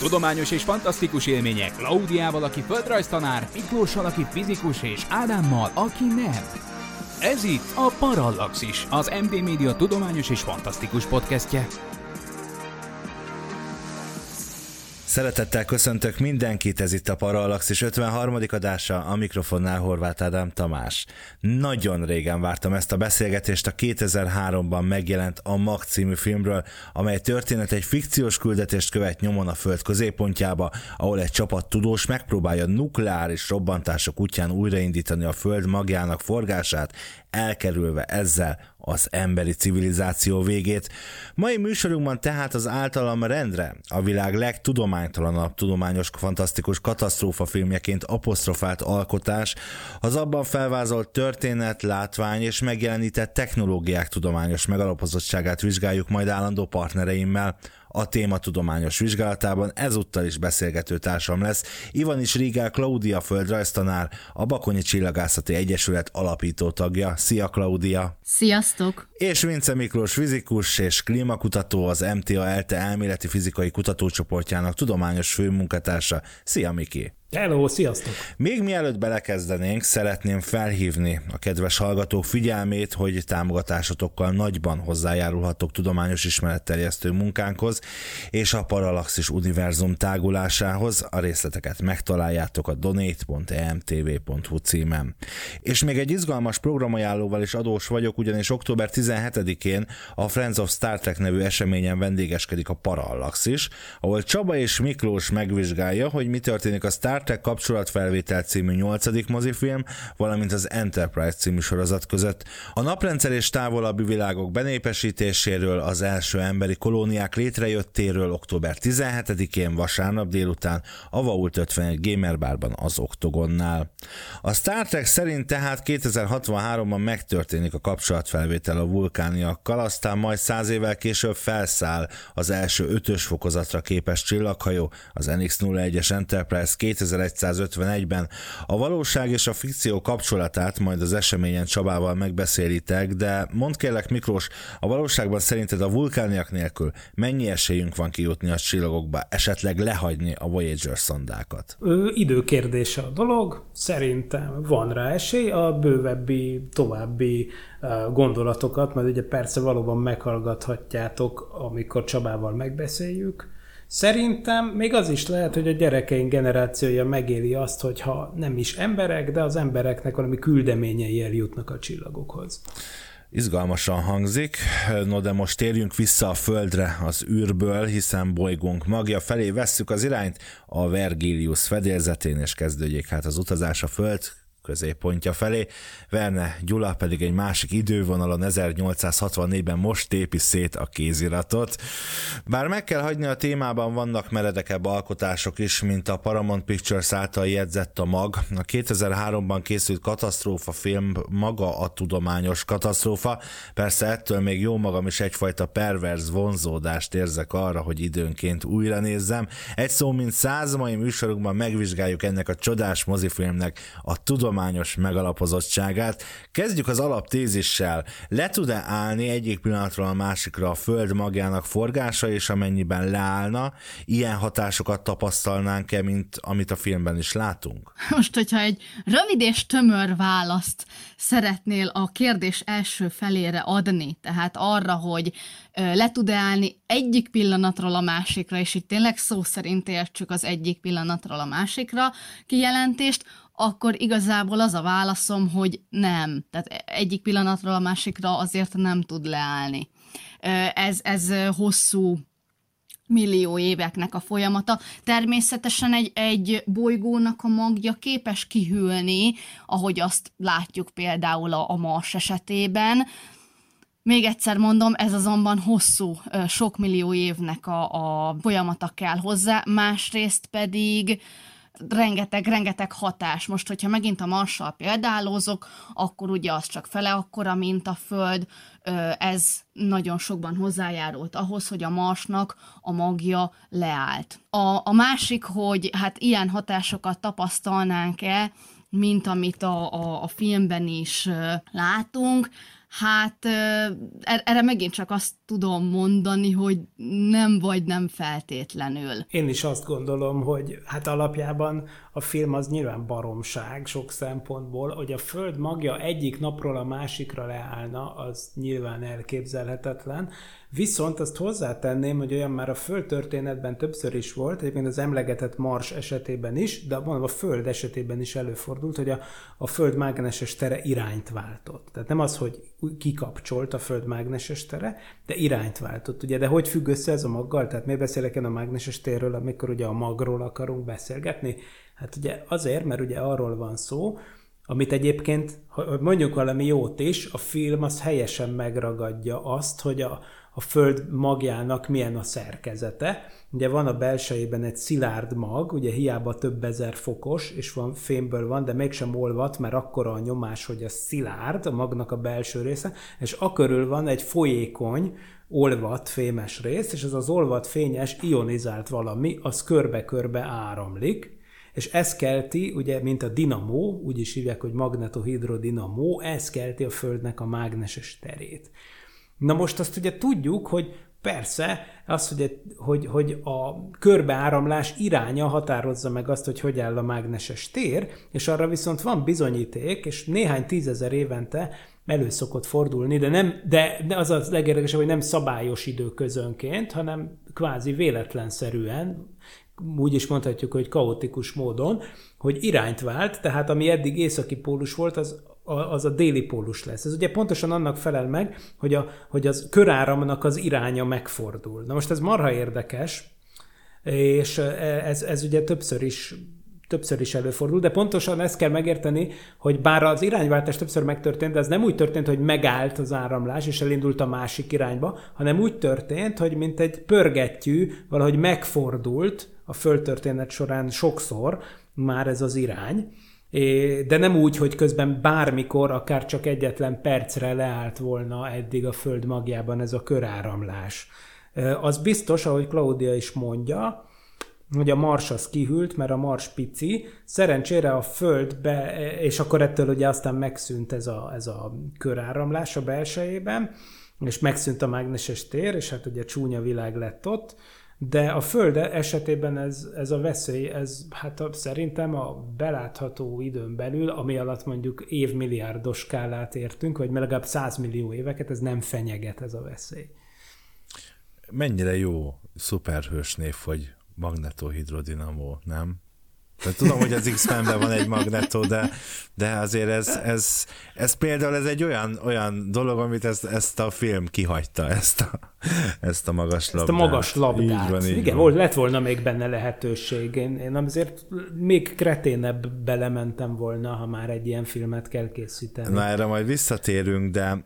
Tudományos és fantasztikus élmények Klaudiával, aki földrajztanár, Miklóssal, aki fizikus, és Ádámmal, aki nem. Ez itt a Parallaxis, az MD Média tudományos és fantasztikus podcastje. Szeretettel köszöntök mindenkit, ez itt a Parallaxis 53. adása, a mikrofonnál Horváth Ádám Tamás. Nagyon régen vártam ezt a beszélgetést a 2003-ban megjelent a Mag című filmről, amely történet egy fikciós küldetést követ nyomon a Föld középpontjába, ahol egy csapat tudós megpróbálja nukleáris robbantások útján újraindítani a Föld magjának forgását, elkerülve ezzel az emberi civilizáció végét. Mai műsorunkban tehát az általam rendre a világ legtudománytalanabb tudományos fantasztikus katasztrófa filmjeként apostrofált alkotás, az abban felvázolt történet, látvány és megjelenített technológiák tudományos megalapozottságát vizsgáljuk majd állandó partnereimmel, a téma tudományos vizsgálatában ezúttal is beszélgető társam lesz. Ivan is Rigál Klaudia földrajztanár, a Bakonyi Csillagászati Egyesület alapító tagja. Szia Klaudia! Sziasztok! És Vince Miklós fizikus és klímakutató, az MTA ELTE elméleti fizikai kutatócsoportjának tudományos főmunkatársa. Szia Miki! Hello, sziasztok! Még mielőtt belekezdenénk, szeretném felhívni a kedves hallgatók figyelmét, hogy támogatásotokkal nagyban hozzájárulhatok tudományos ismeretterjesztő munkánkhoz és a Parallaxis univerzum tágulásához. A részleteket megtaláljátok a donate.emtv.hu címen. És még egy izgalmas programajánlóval is adós vagyok, ugyanis október 17-én a Friends of Star Trek nevű eseményen vendégeskedik a Parallaxis, ahol Csaba és Miklós megvizsgálja, hogy mi történik a Star Star kapcsolatfelvétel című nyolcadik mozifilm, valamint az Enterprise című sorozat között. A naprendszer és távolabbi világok benépesítéséről, az első emberi kolóniák létrejöttéről október 17-én vasárnap délután a Vault 51 Gamer Barban az Oktogonnál. A Star Trek szerint tehát 2063-ban megtörténik a kapcsolatfelvétel a vulkániakkal, aztán majd száz évvel később felszáll az első ötös fokozatra képes csillaghajó, az NX-01-es Enterprise 2151-ben. A valóság és a fikció kapcsolatát majd az eseményen Csabával megbeszélitek, de mondd kérlek Miklós, a valóságban szerinted a vulkániak nélkül mennyi esélyünk van kijutni a csillagokba, esetleg lehagyni a Voyager szondákat? Ö, időkérdése a dolog, szerintem van rá esély, a bővebbi, további gondolatokat, mert ugye persze valóban meghallgathatjátok, amikor Csabával megbeszéljük, Szerintem még az is lehet, hogy a gyerekeink generációja megéli azt, hogyha nem is emberek, de az embereknek valami küldeményei eljutnak a csillagokhoz. Izgalmasan hangzik, no de most térjünk vissza a Földre az űrből, hiszen bolygónk magja felé vesszük az irányt a Vergilius fedélzetén, és kezdődjék hát az utazás a Föld középpontja felé. Verne Gyula pedig egy másik idővonalon 1864-ben most tépi szét a kéziratot. Bár meg kell hagyni a témában vannak meredekebb alkotások is, mint a Paramount Pictures által jegyzett a mag. A 2003-ban készült katasztrófa film maga a tudományos katasztrófa. Persze ettől még jó magam is egyfajta perverz vonzódást érzek arra, hogy időnként újra nézzem. Egy szó, mint száz mai műsorunkban megvizsgáljuk ennek a csodás mozifilmnek a tudományos tudományos megalapozottságát. Kezdjük az alaptézissel. Le tud-e állni egyik pillanatról a másikra a Föld magjának forgása, és amennyiben leállna, ilyen hatásokat tapasztalnánk-e, mint amit a filmben is látunk? Most, hogyha egy rövid és tömör választ szeretnél a kérdés első felére adni, tehát arra, hogy le tud-e állni egyik pillanatról a másikra, és itt tényleg szó szerint értsük az egyik pillanatról a másikra kijelentést, akkor igazából az a válaszom, hogy nem. Tehát egyik pillanatról a másikra azért nem tud leállni. Ez, ez hosszú millió éveknek a folyamata. Természetesen egy, egy bolygónak a magja képes kihűlni, ahogy azt látjuk például a, a Mars esetében, Még egyszer mondom, ez azonban hosszú, sok millió évnek a, a folyamata kell hozzá, másrészt pedig rengeteg-rengeteg hatás. Most, hogyha megint a Marssal példálózok, akkor ugye az csak fele akkora, mint a Föld. Ez nagyon sokban hozzájárult ahhoz, hogy a Marsnak a magja leállt. A, a másik, hogy hát ilyen hatásokat tapasztalnánk-e, mint amit a, a, a filmben is látunk, Hát er-, erre megint csak azt tudom mondani, hogy nem vagy nem feltétlenül. Én is azt gondolom, hogy hát alapjában a film az nyilván baromság sok szempontból, hogy a Föld magja egyik napról a másikra leállna, az nyilván elképzelhetetlen, Viszont azt hozzátenném, hogy olyan már a Föld történetben többször is volt, egyébként az emlegetett Mars esetében is, de mondom, a Föld esetében is előfordult, hogy a, a Föld mágneses tere irányt váltott. Tehát nem az, hogy kikapcsolt a Föld mágneses tere, de irányt váltott. Ugye, de hogy függ össze ez a maggal? Tehát miért beszélek én a mágneses térről, amikor ugye a magról akarunk beszélgetni? Hát ugye azért, mert ugye arról van szó, amit egyébként, hogy mondjuk valami jót is, a film az helyesen megragadja azt, hogy a, a Föld magjának milyen a szerkezete. Ugye van a belsejében egy szilárd mag, ugye hiába több ezer fokos, és van fémből van, de mégsem olvat, mert akkora a nyomás, hogy a szilárd, a magnak a belső része, és akörül van egy folyékony, olvat fémes rész, és ez az olvat fényes ionizált valami, az körbe-körbe áramlik, és ez kelti, ugye, mint a dinamó, úgy is hívják, hogy magnetohidrodinamó, ez kelti a Földnek a mágneses terét. Na most azt ugye tudjuk, hogy persze az, hogy, hogy, hogy a körbeáramlás iránya határozza meg azt, hogy hogy áll a mágneses tér, és arra viszont van bizonyíték, és néhány tízezer évente elő szokott fordulni, de, nem, de, de az az legérdekesebb, hogy nem szabályos időközönként, hanem kvázi véletlenszerűen, úgy is mondhatjuk, hogy kaotikus módon, hogy irányt vált, tehát ami eddig északi pólus volt, az az a déli pólus lesz. Ez ugye pontosan annak felel meg, hogy, a, hogy az köráramnak az iránya megfordul. Na most ez marha érdekes, és ez, ez ugye többször is többször is előfordul, de pontosan ezt kell megérteni, hogy bár az irányváltás többször megtörtént, de ez nem úgy történt, hogy megállt az áramlás, és elindult a másik irányba, hanem úgy történt, hogy mint egy pörgettyű valahogy megfordult a földtörténet során sokszor már ez az irány, de nem úgy, hogy közben bármikor, akár csak egyetlen percre leállt volna eddig a Föld magjában ez a köráramlás. Az biztos, ahogy Claudia is mondja, hogy a Mars az kihűlt, mert a Mars pici, szerencsére a Földbe, és akkor ettől ugye aztán megszűnt ez a, ez a köráramlás a belsejében, és megszűnt a mágneses tér, és hát ugye csúnya világ lett ott, de a Föld esetében ez, ez a veszély, ez hát szerintem a belátható időn belül, ami alatt mondjuk évmilliárdos skálát értünk, vagy legalább 100 millió éveket, ez nem fenyeget ez a veszély. Mennyire jó szuperhős név, hogy magnetohidrodinamó, nem? Tehát tudom, hogy az X-Menben van egy magnetó, de, de azért ez, ez, ez például ez egy olyan, olyan dolog, amit ezt, ezt a film kihagyta, ezt a, ezt a magas labdát. Ezt a magas labdát. Így van, így Igen, van. lett volna még benne lehetőség. Én, én azért még kreténebb belementem volna, ha már egy ilyen filmet kell készíteni. Na erre majd visszatérünk, de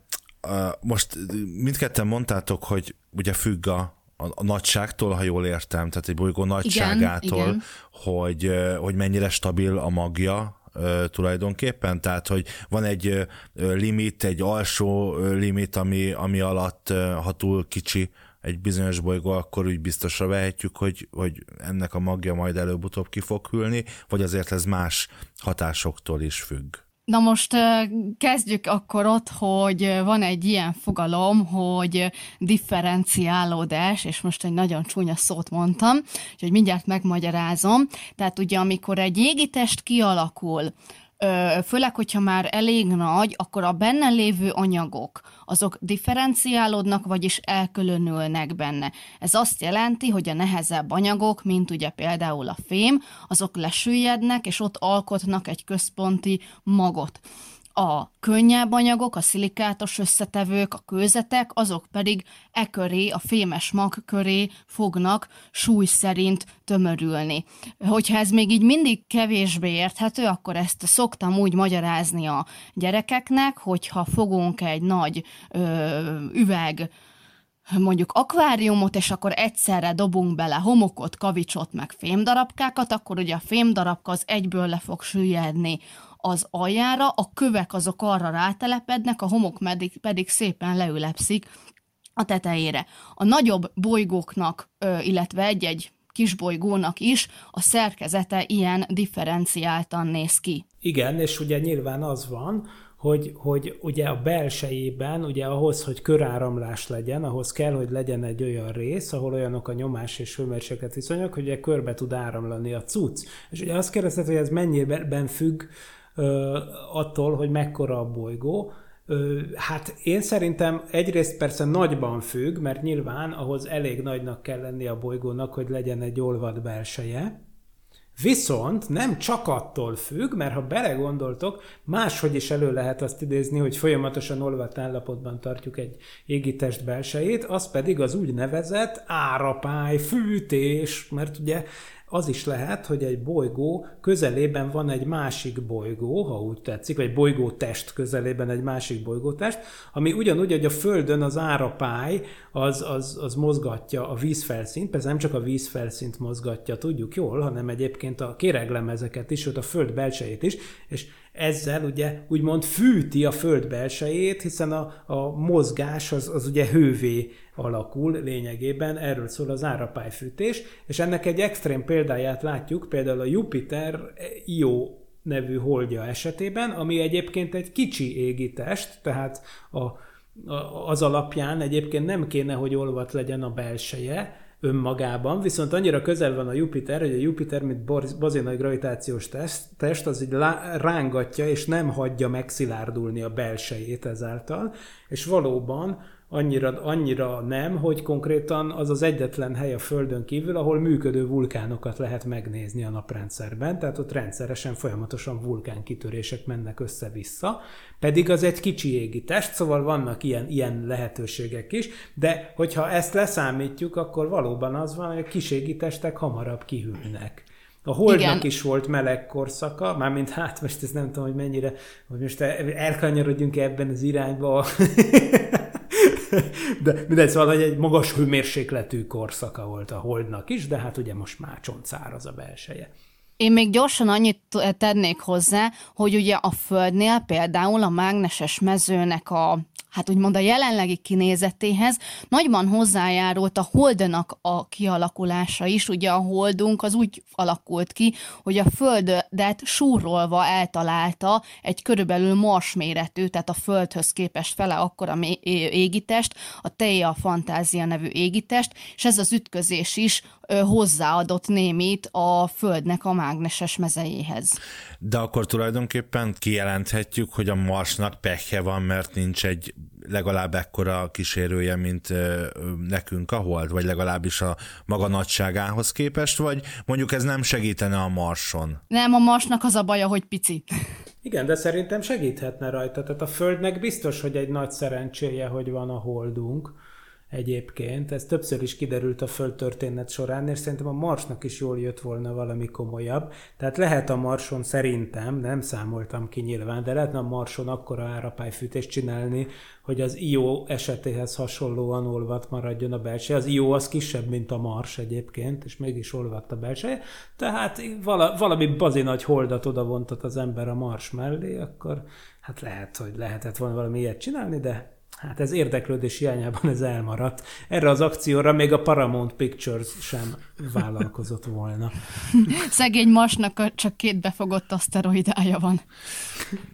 uh, most mindketten mondtátok, hogy ugye függ a, a, a nagyságtól, ha jól értem, tehát egy bolygó nagyságától, igen, igen. Hogy, hogy mennyire stabil a magja, tulajdonképpen, tehát hogy van egy limit, egy alsó limit, ami, ami alatt, ha túl kicsi egy bizonyos bolygó, akkor úgy biztosra vehetjük, hogy, hogy ennek a magja majd előbb-utóbb ki fog hűlni, vagy azért ez más hatásoktól is függ. Na most kezdjük akkor ott, hogy van egy ilyen fogalom, hogy differenciálódás, és most egy nagyon csúnya szót mondtam, úgyhogy mindjárt megmagyarázom. Tehát ugye amikor egy égitest kialakul, főleg, hogyha már elég nagy, akkor a benne lévő anyagok, azok differenciálódnak, vagyis elkülönülnek benne. Ez azt jelenti, hogy a nehezebb anyagok, mint ugye például a fém, azok lesüllyednek, és ott alkotnak egy központi magot. A könnyebb anyagok, a szilikátos összetevők, a kőzetek, azok pedig e köré, a fémes mag köré fognak súly szerint tömörülni. Hogyha ez még így mindig kevésbé érthető, akkor ezt szoktam úgy magyarázni a gyerekeknek, hogyha fogunk egy nagy ö, üveg mondjuk akváriumot, és akkor egyszerre dobunk bele homokot, kavicsot, meg fémdarabkákat, akkor ugye a fémdarabka az egyből le fog süllyedni az aljára, a kövek azok arra rátelepednek, a homok pedig, pedig szépen leülepszik a tetejére. A nagyobb bolygóknak, illetve egy-egy kis bolygónak is a szerkezete ilyen differenciáltan néz ki. Igen, és ugye nyilván az van, hogy, hogy ugye a belsejében, ugye ahhoz, hogy köráramlás legyen, ahhoz kell, hogy legyen egy olyan rész, ahol olyanok a nyomás és hőmérséklet viszonyok, hogy ugye körbe tud áramlani a cucc. És ugye azt kérdezted, hogy ez mennyiben függ attól, hogy mekkora a bolygó. Hát én szerintem egyrészt persze nagyban függ, mert nyilván ahhoz elég nagynak kell lenni a bolygónak, hogy legyen egy olvad belseje, Viszont nem csak attól függ, mert ha belegondoltok, máshogy is elő lehet azt idézni, hogy folyamatosan olvadt állapotban tartjuk egy égitest belsejét, az pedig az úgynevezett árapály, fűtés, mert ugye az is lehet, hogy egy bolygó közelében van egy másik bolygó, ha úgy tetszik, vagy bolygó test közelében egy másik bolygótest, ami ugyanúgy, hogy a Földön az árapály az, az, az mozgatja a vízfelszínt, persze nem csak a vízfelszínt mozgatja, tudjuk jól, hanem egyébként a kéreglemezeket is, sőt a Föld belsejét is, és ezzel ugye úgymond fűti a föld belsejét, hiszen a, a mozgás az, az ugye hővé alakul lényegében, erről szól az árapályfűtés, és ennek egy extrém példáját látjuk, például a Jupiter Io nevű holdja esetében, ami egyébként egy kicsi égi test, tehát a, a, az alapján egyébként nem kéne, hogy olvat legyen a belseje, önmagában, viszont annyira közel van a Jupiter, hogy a Jupiter, mint bazinai gravitációs test, test az így rángatja, és nem hagyja megszilárdulni a belsejét ezáltal, és valóban annyira, annyira nem, hogy konkrétan az az egyetlen hely a Földön kívül, ahol működő vulkánokat lehet megnézni a naprendszerben, tehát ott rendszeresen, folyamatosan vulkánkitörések mennek össze-vissza, pedig az egy kicsi égi test, szóval vannak ilyen, ilyen lehetőségek is, de hogyha ezt leszámítjuk, akkor valóban az van, hogy a kis égi testek hamarabb kihűlnek. A Holdnak Igen. is volt meleg korszaka, mármint hát most ezt nem tudom, hogy mennyire, hogy most elkanyarodjunk ebben az irányba. de mindegy, szóval hogy egy magas hőmérsékletű korszaka volt a Holdnak is, de hát ugye most már csontszáraz a belseje. Én még gyorsan annyit tennék hozzá, hogy ugye a Földnél például a mágneses mezőnek a hát úgymond a jelenlegi kinézetéhez nagyban hozzájárult a holdnak a kialakulása is. Ugye a holdunk az úgy alakult ki, hogy a földet súrolva eltalálta egy körülbelül mars méretű, tehát a földhöz képest fele akkora égitest, a Teia Fantázia nevű égitest, és ez az ütközés is hozzáadott némit a Földnek a mágneses mezejéhez. De akkor tulajdonképpen kijelenthetjük, hogy a Marsnak pekje van, mert nincs egy legalább ekkora kísérője, mint nekünk a Hold, vagy legalábbis a maga nagyságához képest, vagy mondjuk ez nem segítene a Marson? Nem, a Marsnak az a baja, hogy pici. Igen, de szerintem segíthetne rajta. Tehát a Földnek biztos, hogy egy nagy szerencséje, hogy van a Holdunk egyébként. Ez többször is kiderült a földtörténet során, és szerintem a Marsnak is jól jött volna valami komolyabb. Tehát lehet a Marson szerintem, nem számoltam ki nyilván, de lehetne a Marson akkora árapályfűtést csinálni, hogy az Io esetéhez hasonlóan olvat maradjon a belseje. Az Io az kisebb, mint a Mars egyébként, és mégis olvadt a belseje. Tehát vala, valami bazi nagy holdat oda vontott az ember a Mars mellé, akkor hát lehet, hogy lehetett volna valami ilyet csinálni, de Hát ez érdeklődés hiányában ez elmaradt. Erre az akcióra még a Paramount Pictures sem vállalkozott volna. Szegény Marsnak csak két befogott aszteroidája van.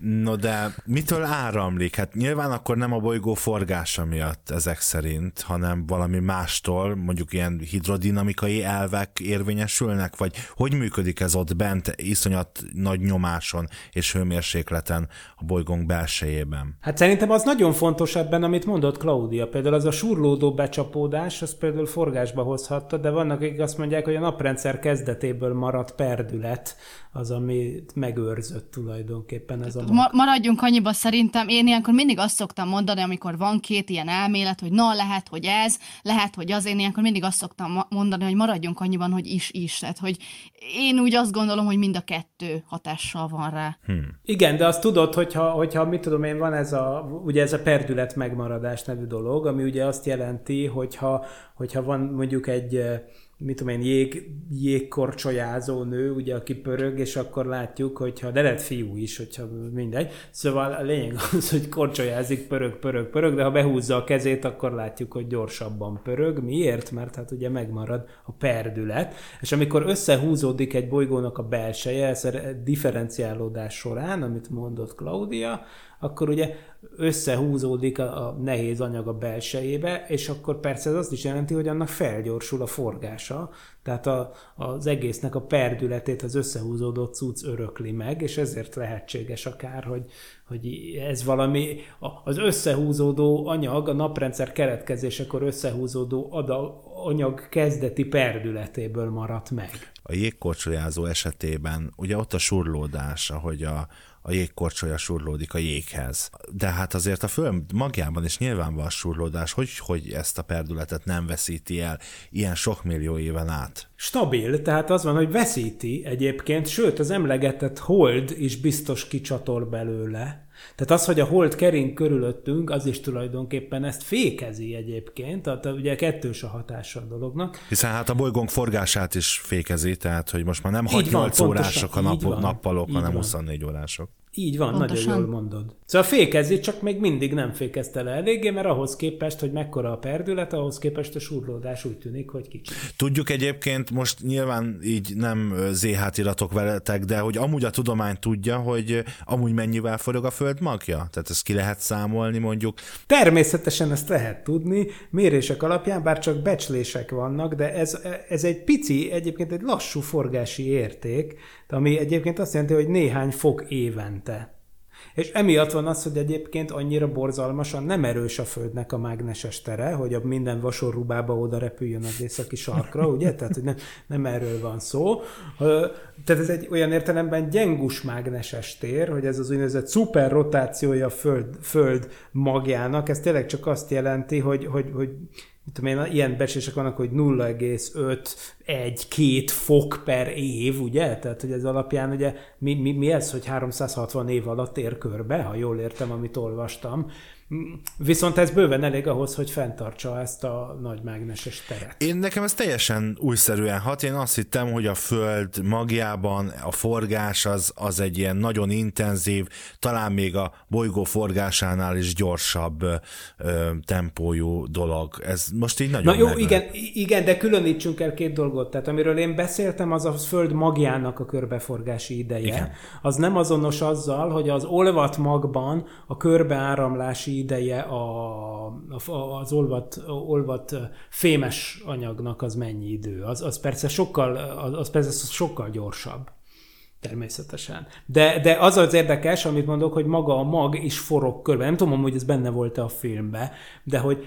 No de mitől áramlik? Hát nyilván akkor nem a bolygó forgása miatt ezek szerint, hanem valami mástól, mondjuk ilyen hidrodinamikai elvek érvényesülnek, vagy hogy működik ez ott bent iszonyat nagy nyomáson és hőmérsékleten a bolygónk belsejében? Hát szerintem az nagyon fontos ebben, amit mondott Claudia. Például az a surlódó becsapódás, az például forgásba hozhatta, de vannak, akik azt mondják, hogy a naprendszer kezdetéből maradt perdület az, ami megőrzött tulajdonképpen ez a mag. Ma- maradjunk annyiba szerintem. Én ilyenkor mindig azt szoktam mondani, amikor van két ilyen elmélet, hogy na, lehet, hogy ez, lehet, hogy az. Én ilyenkor mindig azt szoktam mondani, hogy maradjunk annyiban, hogy is-is. Tehát, hogy én úgy azt gondolom, hogy mind a kettő hatással van rá. Hmm. Igen, de azt tudod, hogyha, hogyha mit tudom én, van ez a, ugye ez a perdület megmaradás nevű dolog, ami ugye azt jelenti, hogyha, hogyha van mondjuk egy mit tudom én, jég, jégkorcsolyázó nő, ugye, aki pörög, és akkor látjuk, hogyha, de lehet fiú is, hogyha mindegy. Szóval a lényeg az, hogy korcsolyázik, pörög, pörög, pörög, de ha behúzza a kezét, akkor látjuk, hogy gyorsabban pörög. Miért? Mert hát ugye megmarad a perdület, és amikor összehúzódik egy bolygónak a belseje, ez a differenciálódás során, amit mondott Claudia, akkor ugye összehúzódik a, a nehéz anyag a belsejébe, és akkor persze ez azt is jelenti, hogy annak felgyorsul a forgása, tehát a, az egésznek a perdületét az összehúzódott cucc örökli meg, és ezért lehetséges akár, hogy, hogy ez valami, az összehúzódó anyag, a naprendszer keretkezésekor összehúzódó ada, anyag kezdeti perdületéből maradt meg. A jégkorcsolyázó esetében ugye ott a surlódás, ahogy a, a jégkorcsolya surlódik a jéghez. De hát azért a föld magjában is nyilván van surlódás, hogy, hogy ezt a perdületet nem veszíti el ilyen sok millió éven át. Stabil, tehát az van, hogy veszíti egyébként, sőt az emlegetett hold is biztos kicsatol belőle. Tehát az, hogy a hold kering körülöttünk, az is tulajdonképpen ezt fékezi egyébként, tehát ugye kettős a hatása a dolognak. Hiszen hát a bolygónk forgását is fékezi, tehát hogy most már nem 6-8 órások a nap, nappalok, hanem van. 24 órások. Így van, Pontosan. nagyon jól mondod. Szóval fékezi, csak még mindig nem fékezte le eléggé, mert ahhoz képest, hogy mekkora a perdület, ahhoz képest a surlódás úgy tűnik, hogy kicsi. Tudjuk egyébként, most nyilván így nem ZH iratok veletek, de hogy amúgy a tudomány tudja, hogy amúgy mennyivel forog a föld magja? Tehát ezt ki lehet számolni mondjuk? Természetesen ezt lehet tudni, mérések alapján, bár csak becslések vannak, de ez, ez egy pici, egyébként egy lassú forgási érték, ami egyébként azt jelenti, hogy néhány fok évente. És emiatt van az, hogy egyébként annyira borzalmasan nem erős a Földnek a mágneses tere, hogy a minden vasorrubába oda repüljön az északi sarkra, ugye? Tehát, hogy nem, nem erről van szó. Tehát ez egy olyan értelemben gyengus mágneses tér, hogy ez az úgynevezett szuperrotációja a Föld, Föld magjának, ez tényleg csak azt jelenti, hogy, hogy, hogy tudom én, ilyen becslések vannak, hogy 0,5, 1, 2 fok per év, ugye? Tehát, hogy ez alapján ugye mi, mi, mi ez, hogy 360 év alatt ér körbe, ha jól értem, amit olvastam. Viszont ez bőven elég ahhoz, hogy fenntartsa ezt a nagy mágneses teret. Én nekem ez teljesen újszerűen hat. Én azt hittem, hogy a Föld magjában a forgás az, az egy ilyen nagyon intenzív, talán még a bolygó forgásánál is gyorsabb ö, tempójú dolog. Ez most így nagyon Na jó, igen, igen, de különítsünk el két dolgot. Tehát amiről én beszéltem, az a Föld magjának a körbeforgási ideje. Igen. Az nem azonos azzal, hogy az olvat magban a körbeáramlási ideje a, a, az olvat, olvat fémes anyagnak az mennyi idő. Az, az persze sokkal, az persze sokkal gyorsabb. Természetesen. De, de az az érdekes, amit mondok, hogy maga a mag is forog körbe. Nem tudom, hogy ez benne volt a filmbe, de hogy,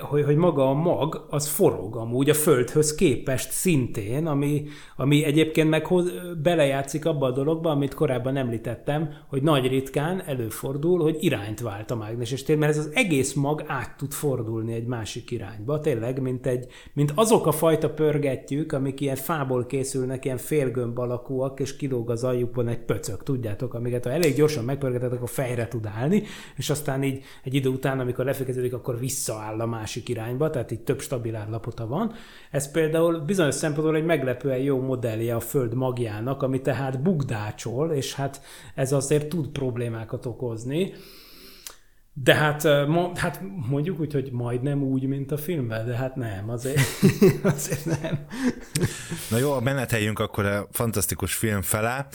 hogy, hogy maga a mag, az forog amúgy a Földhöz képest szintén, ami, ami egyébként meg hoz, belejátszik abba a dologba, amit korábban említettem, hogy nagy ritkán előfordul, hogy irányt vált a mágneses tér, mert ez az egész mag át tud fordulni egy másik irányba. Tényleg, mint, egy, mint azok a fajta pörgetjük, amik ilyen fából készülnek, ilyen félgömb alakúak, és kidolgoznak kilóg az aljukban egy pöcök, tudjátok, amiket ha elég gyorsan megpörgeted, akkor fejre tud állni, és aztán így egy idő után, amikor lefékeződik, akkor visszaáll a másik irányba, tehát így több stabil állapota van. Ez például bizonyos szempontból egy meglepően jó modellje a Föld magjának, ami tehát bugdácsol, és hát ez azért tud problémákat okozni. De hát, ma, hát mondjuk úgy, hogy majdnem úgy, mint a filmben, de hát nem, azért, azért nem. Na jó, meneteljünk akkor a fantasztikus film fele,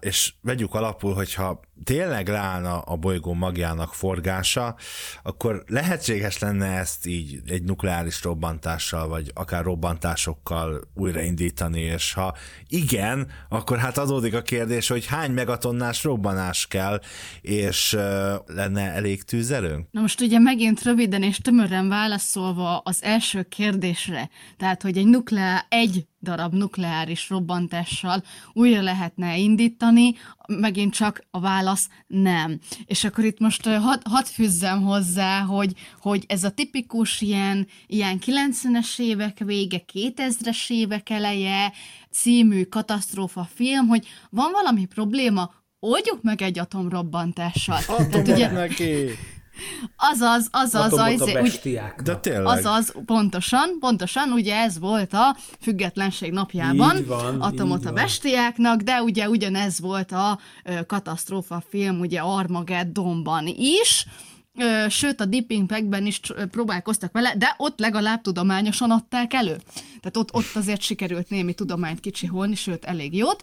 és vegyük alapul, hogyha tényleg leállna a bolygó magjának forgása, akkor lehetséges lenne ezt így egy nukleáris robbantással, vagy akár robbantásokkal újraindítani, és ha igen, akkor hát adódik a kérdés, hogy hány megatonnás robbanás kell, és uh, lenne elég tűzerőnk? Na most ugye megint röviden és tömören válaszolva az első kérdésre, tehát hogy egy nukleá, egy darab nukleáris robbantással újra lehetne indítani, megint csak a válasz nem. És akkor itt most hadd had fűzzem hozzá, hogy, hogy ez a tipikus ilyen, ilyen 90-es évek vége, 2000-es évek eleje című katasztrófa film, hogy van valami probléma, oldjuk meg egy atomrobbantással. Tehát ugye, neki. Azaz, azaz, az, a úgy, De tényleg. Azaz, pontosan, pontosan, ugye ez volt a függetlenség napjában, így van, atomot a bestiáknak, de ugye ugyanez volt a ö, katasztrófa film, ugye Armageddonban is, Ö, sőt a Dipping Packben is próbálkoztak vele, de ott legalább tudományosan adták elő. Tehát ott, ott azért sikerült némi tudományt kicsiholni, sőt elég jót.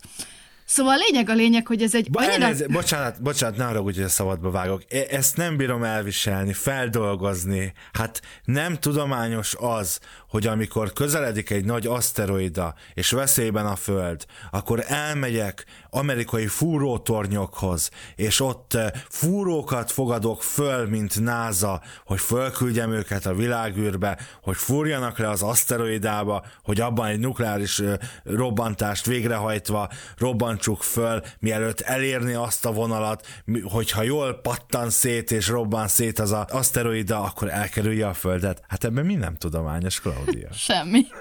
Szóval a lényeg a lényeg, hogy ez egy Bo- annyira... elnézést, bocsánat, bocsánat, ne arra, hogy a szabadba vágok. E- Ezt nem bírom elviselni, feldolgozni. Hát nem tudományos az, hogy amikor közeledik egy nagy aszteroida, és veszélyben a Föld, akkor elmegyek amerikai fúrótornyokhoz, és ott eh, fúrókat fogadok föl, mint NASA, hogy fölküldjem őket a világűrbe, hogy fúrjanak le az aszteroidába, hogy abban egy nukleáris eh, robbantást végrehajtva robbantsuk föl, mielőtt elérni azt a vonalat, hogyha jól pattan szét és robban szét az a aszteroida, akkor elkerülje a Földet. Hát ebben mi nem tudományos, Claudia? Semmi.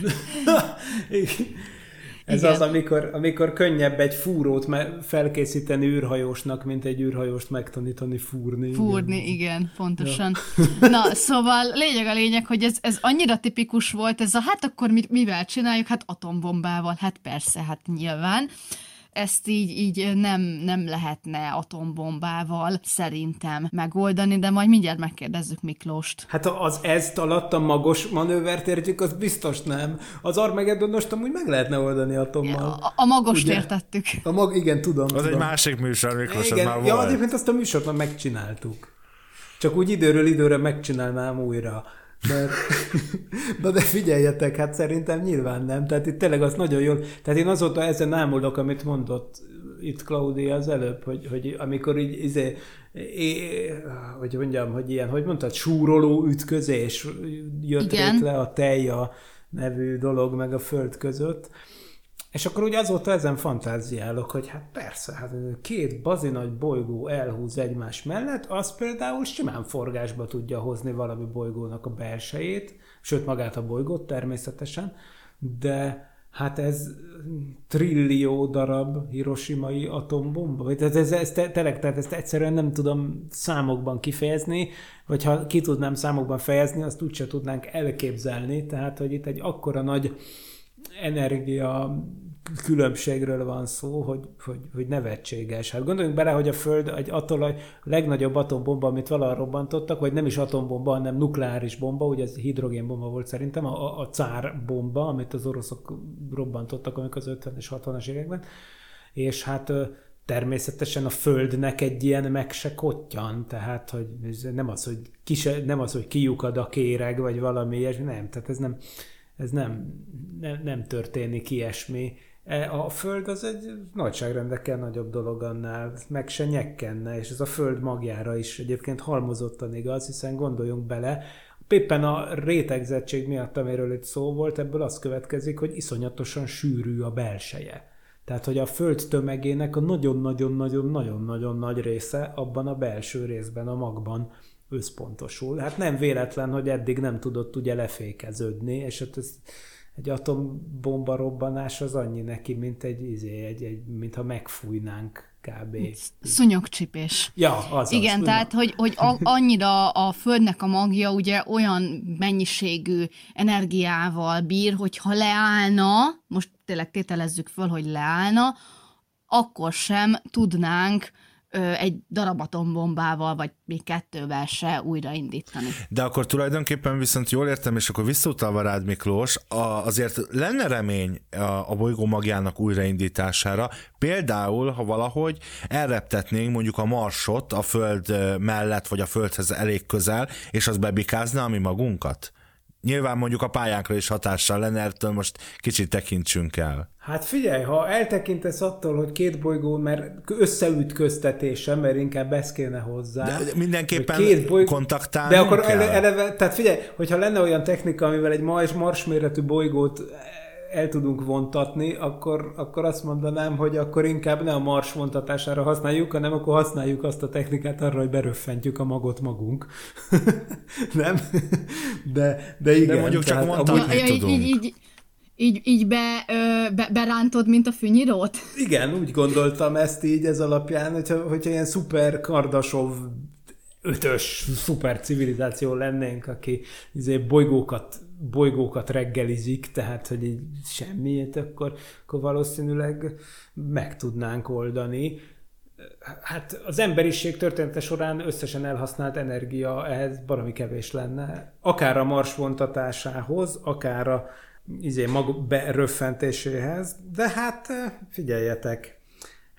Ez Igen. az, amikor, amikor könnyebb egy fúrót felkészíteni űrhajósnak, mint egy űrhajóst megtanítani fúrni. Fúrni, igen, pontosan. Na, szóval lényeg a lényeg, hogy ez, ez annyira tipikus volt, ez a hát akkor mit, mivel csináljuk? Hát atombombával, hát persze, hát nyilván. Ezt így, így nem, nem lehetne atombombával szerintem megoldani, de majd mindjárt megkérdezzük Miklóst. Hát az ezt alatt a magos manővert értjük, az biztos nem. Az Armageddonost amúgy meg lehetne oldani atommal. A, a magost Ugye? értettük. A mag, igen, tudom. Az tudom. egy másik műsor, Miklós, az Igen, már ja, volt. egyébként azt a műsort már megcsináltuk. Csak úgy időről időre megcsinálnám újra. Mert, na de figyeljetek, hát szerintem nyilván nem. Tehát itt tényleg az nagyon jól... Tehát én azóta ezen ámulok, amit mondott itt Claudia az előbb, hogy, hogy amikor így, izé, é, hogy mondjam, hogy ilyen, hogy mondtad, súroló ütközés jött Igen. létre a Teja nevű dolog meg a Föld között, és akkor úgy azóta ezen fantáziálok, hogy hát persze, hát két bazinagy bolygó elhúz egymás mellett, az például simán forgásba tudja hozni valami bolygónak a belsejét, sőt magát a bolygót természetesen, de hát ez trillió darab hiroshimai atombomba, vagy ez, ez te- tényleg, tehát ezt egyszerűen nem tudom számokban kifejezni, vagy ha ki tudnám számokban fejezni, azt úgyse tudnánk elképzelni, tehát hogy itt egy akkora nagy energia különbségről van szó, hogy, hogy, hogy nevetséges. Hát gondoljunk bele, hogy a Föld egy attól a legnagyobb atombomba, amit valaha robbantottak, vagy nem is atombomba, hanem nukleáris bomba, ugye ez hidrogénbomba volt szerintem, a, a, cár bomba, amit az oroszok robbantottak amikor az 50 és 60-as években, és hát természetesen a Földnek egy ilyen meg se kottyan, tehát hogy nem az, hogy, ki se, nem az, hogy kiukad a kéreg, vagy valami ilyesmi, nem, tehát ez nem, ez nem, nem, nem történik ilyesmi. E, A Föld az egy nagyságrendekkel nagyobb dolog annál, meg se nyekkenne, és ez a Föld magjára is egyébként halmozottan igaz, hiszen gondoljunk bele, éppen a rétegzettség miatt, amiről itt szó volt, ebből az következik, hogy iszonyatosan sűrű a belseje. Tehát, hogy a Föld tömegének a nagyon-nagyon-nagyon-nagyon-nagyon nagy része abban a belső részben, a magban összpontosul. Hát nem véletlen, hogy eddig nem tudott ugye lefékeződni, és hát ez egy atombomba robbanás az annyi neki, mint egy, izé, egy, egy mintha megfújnánk kb. Szúnyogcsipés. Ja, az Igen, az, tehát, hogy, hogy a, annyira a Földnek a magja ugye olyan mennyiségű energiával bír, hogy ha leállna, most tényleg tételezzük föl, hogy leállna, akkor sem tudnánk egy darab atombombával, vagy még kettővel se újraindítani. De akkor tulajdonképpen viszont jól értem, és akkor visszautalva rád Miklós, a, azért lenne remény a, a bolygó magjának újraindítására, például, ha valahogy elreptetnénk mondjuk a Marsot a Föld mellett, vagy a Földhez elég közel, és az bebikázna a mi magunkat? Nyilván mondjuk a pályánkra is hatással lenne, ettől most kicsit tekintsünk el. Hát figyelj, ha eltekintesz attól, hogy két bolygó, mert összeütköztetése, mert inkább ez kéne hozzá. De mindenképpen két bolygó, kontaktálni De akkor kell. eleve, tehát figyelj, hogyha lenne olyan technika, amivel egy mars, mars méretű bolygót el tudunk vontatni, akkor, akkor azt mondanám, hogy akkor inkább ne a mars vontatására használjuk, hanem akkor használjuk azt a technikát arra, hogy beröffentjük a magot magunk. nem? De, de igen. De mondjuk csak vontatni ja, tudunk. Így, így, így, így be, ö, be, berántod, mint a fűnyirót? Igen, úgy gondoltam ezt így ez alapján, hogyha, hogyha ilyen szuper Kardasov ötös szuper civilizáció lennénk, aki izé bolygókat, bolygókat reggelizik, tehát hogy így semmiért, akkor, akkor valószínűleg meg tudnánk oldani. Hát az emberiség története során összesen elhasznált energia ehhez baromi kevés lenne. Akár a mars vontatásához, akár a izé, mag beröffentéséhez, de hát figyeljetek,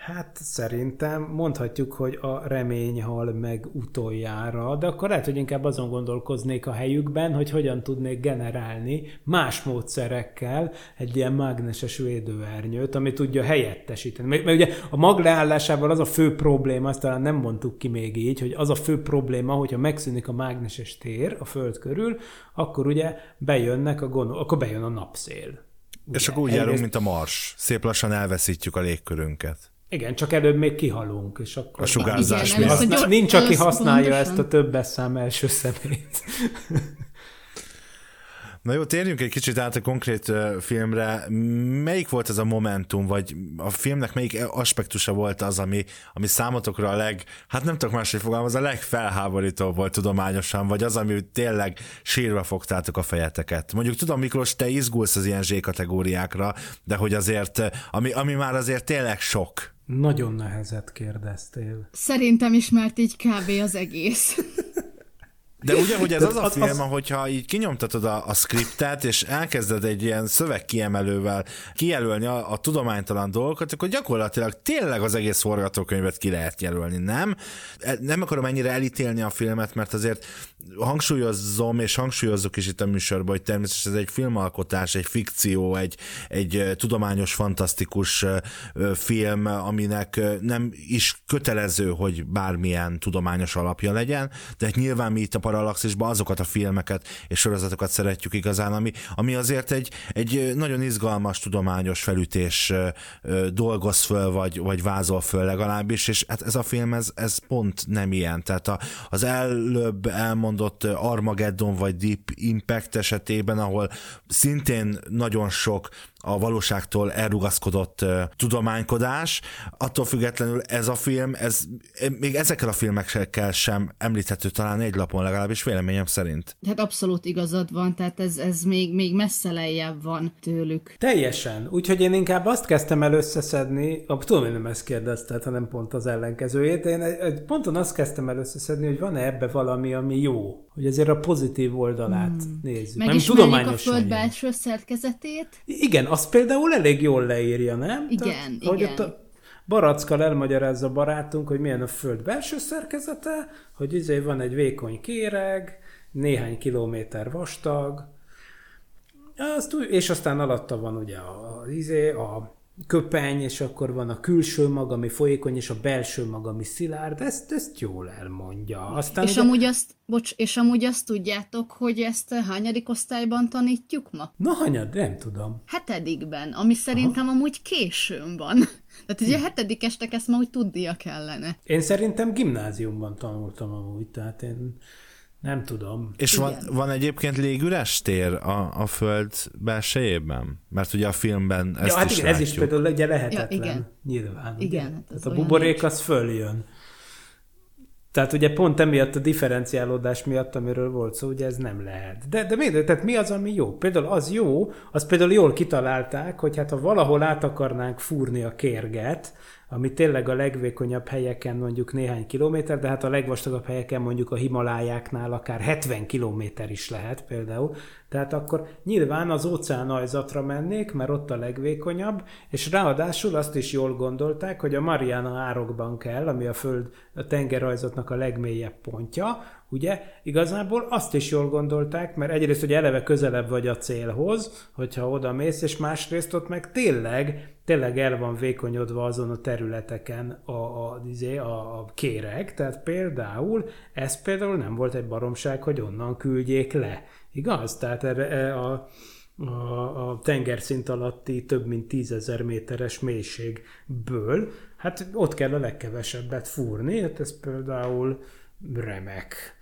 Hát szerintem mondhatjuk, hogy a remény hal meg utoljára, de akkor lehet, hogy inkább azon gondolkoznék a helyükben, hogy hogyan tudnék generálni más módszerekkel egy ilyen mágneses védőernyőt, ami tudja helyettesíteni. Mert, mert ugye a mag leállásával az a fő probléma, azt talán nem mondtuk ki még így, hogy az a fő probléma, hogyha megszűnik a mágneses tér a Föld körül, akkor ugye bejönnek a gondol, akkor bejön a napszél. Ugye, És akkor úgy járunk, mint a Mars. Szép lassan elveszítjük a légkörünket. Igen, csak előbb még kihalunk, és akkor... A sugárzás miatt. Nincs, aki használja ezt a többes szám első szemét. Na jó, térjünk egy kicsit át a konkrét filmre. Melyik volt ez a momentum, vagy a filmnek melyik aspektusa volt az, ami, ami számotokra a leg, hát nem tudok máshogy fogalmazni, a legfelháborítóbb volt tudományosan, vagy az, ami tényleg sírva fogtátok a fejeteket. Mondjuk tudom, Miklós, te izgulsz az ilyen Z-kategóriákra, de hogy azért, ami, ami már azért tényleg sok. Nagyon nehezet kérdeztél. Szerintem is, mert így kb. az egész. De ugye, hogy ez az a film, hogyha így kinyomtatod a, a skriptet, és elkezded egy ilyen szövegkiemelővel kijelölni a, a tudománytalan dolgokat, akkor gyakorlatilag tényleg az egész forgatókönyvet ki lehet jelölni, nem? E, nem akarom ennyire elítélni a filmet, mert azért hangsúlyozom, és hangsúlyozzuk is itt a műsorban, hogy természetesen ez egy filmalkotás, egy fikció, egy, egy tudományos, fantasztikus film, aminek nem is kötelező, hogy bármilyen tudományos alapja legyen, de nyilván mi itt a Parallaxisban azokat a filmeket és sorozatokat szeretjük igazán, ami, ami azért egy, egy nagyon izgalmas tudományos felütés dolgoz föl, vagy, vagy vázol föl legalábbis, és hát ez a film, ez, ez pont nem ilyen. Tehát a, az előbb elmondott Armageddon vagy Deep Impact esetében, ahol szintén nagyon sok a valóságtól elrugaszkodott tudománykodás. Attól függetlenül ez a film, ez még ezekkel a filmekkel sem említhető talán egy lapon legalábbis véleményem szerint. Hát abszolút igazad van, tehát ez, ez még, még messze lejjebb van tőlük. Teljesen. Úgyhogy én inkább azt kezdtem el összeszedni, a, tudom, hogy nem ezt kérdezted, hanem pont az ellenkezőjét, én ponton azt kezdtem el összeszedni, hogy van-e ebbe valami, ami jó, hogy azért a pozitív oldalát hmm. nézzük. Megismerjük a föld belső szerkezetét? Igen, az például elég jól leírja, nem? Igen, Tehát, igen. Hogy ott a Barackkal elmagyarázza a barátunk, hogy milyen a föld belső szerkezete, hogy izé van egy vékony kéreg, néhány kilométer vastag, azt, és aztán alatta van ugye a, izé, a köpeny, és akkor van a külső mag, ami folyékony, és a belső mag, ami szilárd, ezt, ezt jól elmondja. Aztán és, ugye... amúgy azt, bocs, és amúgy azt tudjátok, hogy ezt hányadik osztályban tanítjuk ma? Na, hanyad, nem tudom. Hetedikben, ami szerintem Aha. amúgy későn van. Tehát ugye a hetedikestek ezt ma úgy tudnia kellene. Én szerintem gimnáziumban tanultam amúgy, tehát én nem tudom. És van, van egyébként légüres tér a, a föld belsejében? Mert ugye a filmben ezt ja, hát is igen, látjuk. ez is például ugye lehetetlen. Ja, igen. Nyilván. Igen, hát az a buborék az följön. Tehát ugye pont emiatt a differenciálódás miatt, amiről volt szó, ugye ez nem lehet. De, de miért? Tehát mi az, ami jó? Például az jó, az például jól kitalálták, hogy hát ha valahol át akarnánk fúrni a kérget, ami tényleg a legvékonyabb helyeken mondjuk néhány kilométer, de hát a legvastagabb helyeken mondjuk a Himalájáknál akár 70 kilométer is lehet például. Tehát akkor nyilván az óceánajzatra mennék, mert ott a legvékonyabb, és ráadásul azt is jól gondolták, hogy a Mariana árokban kell, ami a föld a tengerrajzatnak a legmélyebb pontja, ugye? Igazából azt is jól gondolták, mert egyrészt, hogy eleve közelebb vagy a célhoz, hogyha oda mész, és másrészt ott meg tényleg, tényleg el van vékonyodva azon a területeken a, a, izé, a, a kéreg, tehát például, ez például nem volt egy baromság, hogy onnan küldjék le. Igaz? Tehát erre, e, a, a, a tengerszint alatti több mint tízezer méteres mélységből, hát ott kell a legkevesebbet fúrni, hát ez például remek.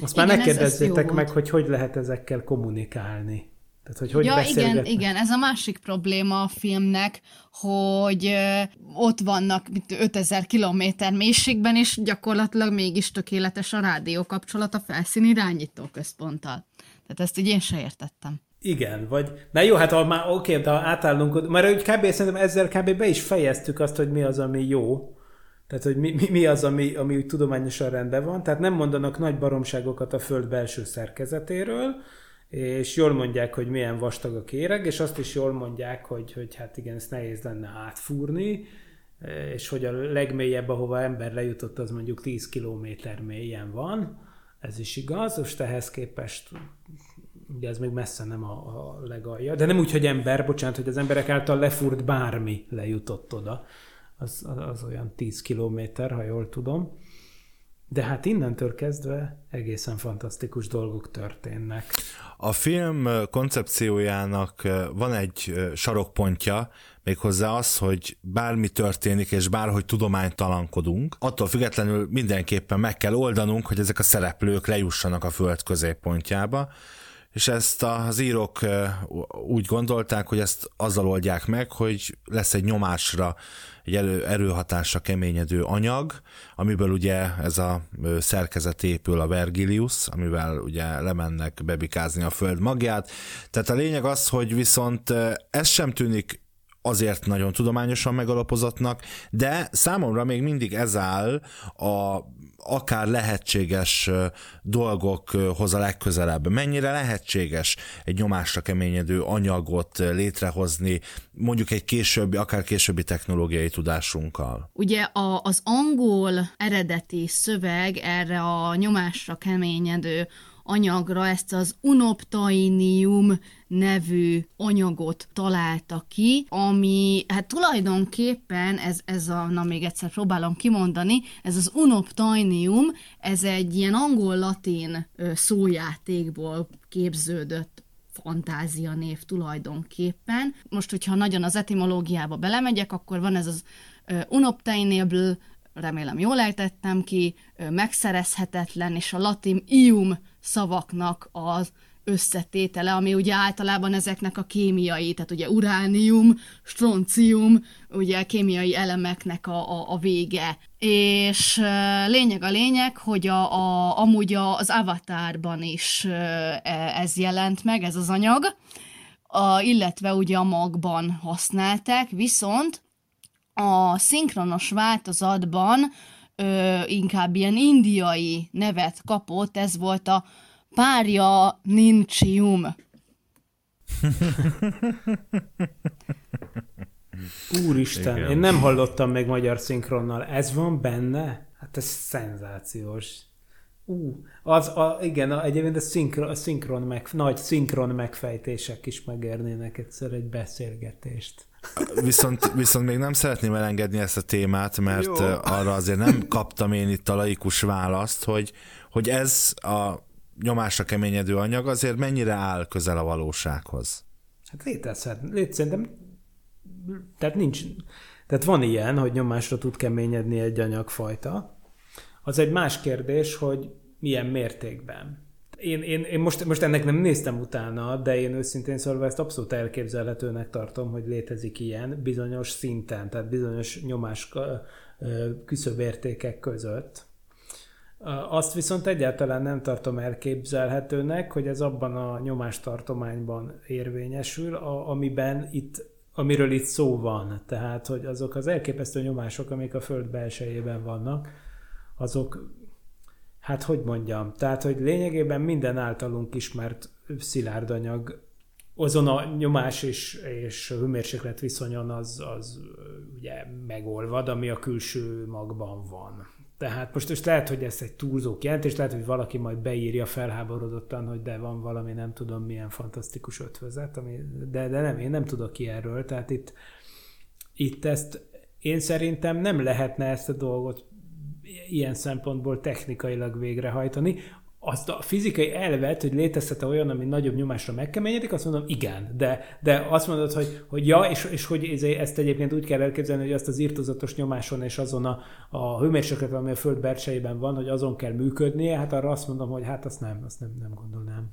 Azt már ne kérdezzétek meg, hogy hogy lehet ezekkel kommunikálni. Tehát, hogy hogy ja, igen, igen, ez a másik probléma a filmnek, hogy ott vannak 5000 kilométer mélységben, és gyakorlatilag mégis tökéletes a rádió kapcsolat a felszíni irányító központtal. Tehát ezt így én se értettem. Igen, vagy... Na jó, hát ha már oké, de ha átállunk, mert kb. szerintem ezzel kb. be is fejeztük azt, hogy mi az, ami jó, tehát, hogy mi, mi, mi az, ami, ami úgy tudományosan rendben van. Tehát nem mondanak nagy baromságokat a Föld belső szerkezetéről, és jól mondják, hogy milyen vastag a kéreg, és azt is jól mondják, hogy, hogy hát igen, ezt nehéz lenne átfúrni, és hogy a legmélyebb, ahova ember lejutott, az mondjuk 10 kilométer mélyen van. Ez is igaz, most ehhez képest ugye ez még messze nem a, a legalja, de nem úgy, hogy ember, bocsánat, hogy az emberek által lefúrt bármi lejutott oda az, az olyan 10 kilométer, ha jól tudom. De hát innentől kezdve egészen fantasztikus dolgok történnek. A film koncepciójának van egy sarokpontja, méghozzá az, hogy bármi történik, és bárhogy tudománytalankodunk, attól függetlenül mindenképpen meg kell oldanunk, hogy ezek a szereplők lejussanak a föld középpontjába, és ezt az írók úgy gondolták, hogy ezt azzal oldják meg, hogy lesz egy nyomásra, egy elő, erőhatásra keményedő anyag, amiből ugye ez a szerkezet épül a Vergilius, amivel ugye lemennek bebikázni a föld magját. Tehát a lényeg az, hogy viszont ez sem tűnik azért nagyon tudományosan megalapozottnak, de számomra még mindig ez áll a akár lehetséges dolgokhoz a legközelebb. Mennyire lehetséges egy nyomásra keményedő anyagot létrehozni, mondjuk egy későbbi, akár későbbi technológiai tudásunkkal? Ugye a, az angol eredeti szöveg erre a nyomásra keményedő anyagra ezt az unoptainium nevű anyagot találta ki, ami hát tulajdonképpen ez, ez a, na még egyszer próbálom kimondani, ez az unoptainium, ez egy ilyen angol-latin szójátékból képződött fantázia név tulajdonképpen. Most, hogyha nagyon az etimológiába belemegyek, akkor van ez az unobtainable, remélem jól ejtettem ki, megszerezhetetlen, és a latin ium szavaknak az összetétele, ami ugye általában ezeknek a kémiai, tehát ugye uránium, stroncium, ugye kémiai elemeknek a, a, a vége. És lényeg a lényeg, hogy a, a, amúgy az avatárban is e, ez jelent meg, ez az anyag, a, illetve ugye a magban használták, viszont a szinkronos változatban ö, inkább ilyen indiai nevet kapott, ez volt a párja nincium. Úristen, Igen. én nem hallottam még magyar szinkronnal. Ez van benne? Hát ez szenzációs. Ú, az, a, igen, a, egyébként a szinkron, a szinkron meg, nagy szinkron megfejtések is megérnének egyszer egy beszélgetést. Viszont, viszont még nem szeretném elengedni ezt a témát, mert Jó. arra azért nem kaptam én itt a laikus választ, hogy, hogy ez a nyomásra keményedő anyag azért mennyire áll közel a valósághoz. Hát létezhet. Lét, szerintem tehát nincs, tehát van ilyen, hogy nyomásra tud keményedni egy anyagfajta. Az egy más kérdés, hogy milyen mértékben én, én, én most, most ennek nem néztem utána, de én őszintén szólva ezt abszolút elképzelhetőnek tartom, hogy létezik ilyen bizonyos szinten, tehát bizonyos nyomás küszöbértékek között. Azt viszont egyáltalán nem tartom elképzelhetőnek, hogy ez abban a nyomástartományban érvényesül, amiben itt amiről itt szó van. Tehát, hogy azok az elképesztő nyomások, amik a Föld belsejében vannak, azok, hát hogy mondjam, tehát, hogy lényegében minden általunk ismert szilárd anyag. Azon a nyomás és, és hőmérséklet viszonyon az, az ugye megolvad, ami a külső magban van. Tehát most, most lehet, hogy ez egy túlzó kijelentés, lehet, hogy valaki majd beírja felháborodottan, hogy de van valami nem tudom milyen fantasztikus ötvözet, ami, de, de nem, én nem tudok ki erről, tehát itt, itt ezt én szerintem nem lehetne ezt a dolgot ilyen szempontból technikailag végrehajtani azt a fizikai elvet, hogy létezhet olyan, ami nagyobb nyomásra megkeményedik, azt mondom, igen, de, de azt mondod, hogy, hogy ja, és, és hogy ezt egyébként úgy kell elképzelni, hogy azt az írtozatos nyomáson és azon a, a hőmérséklet, ami a föld belsejében van, hogy azon kell működnie, hát arra azt mondom, hogy hát azt nem, azt nem, nem gondolnám.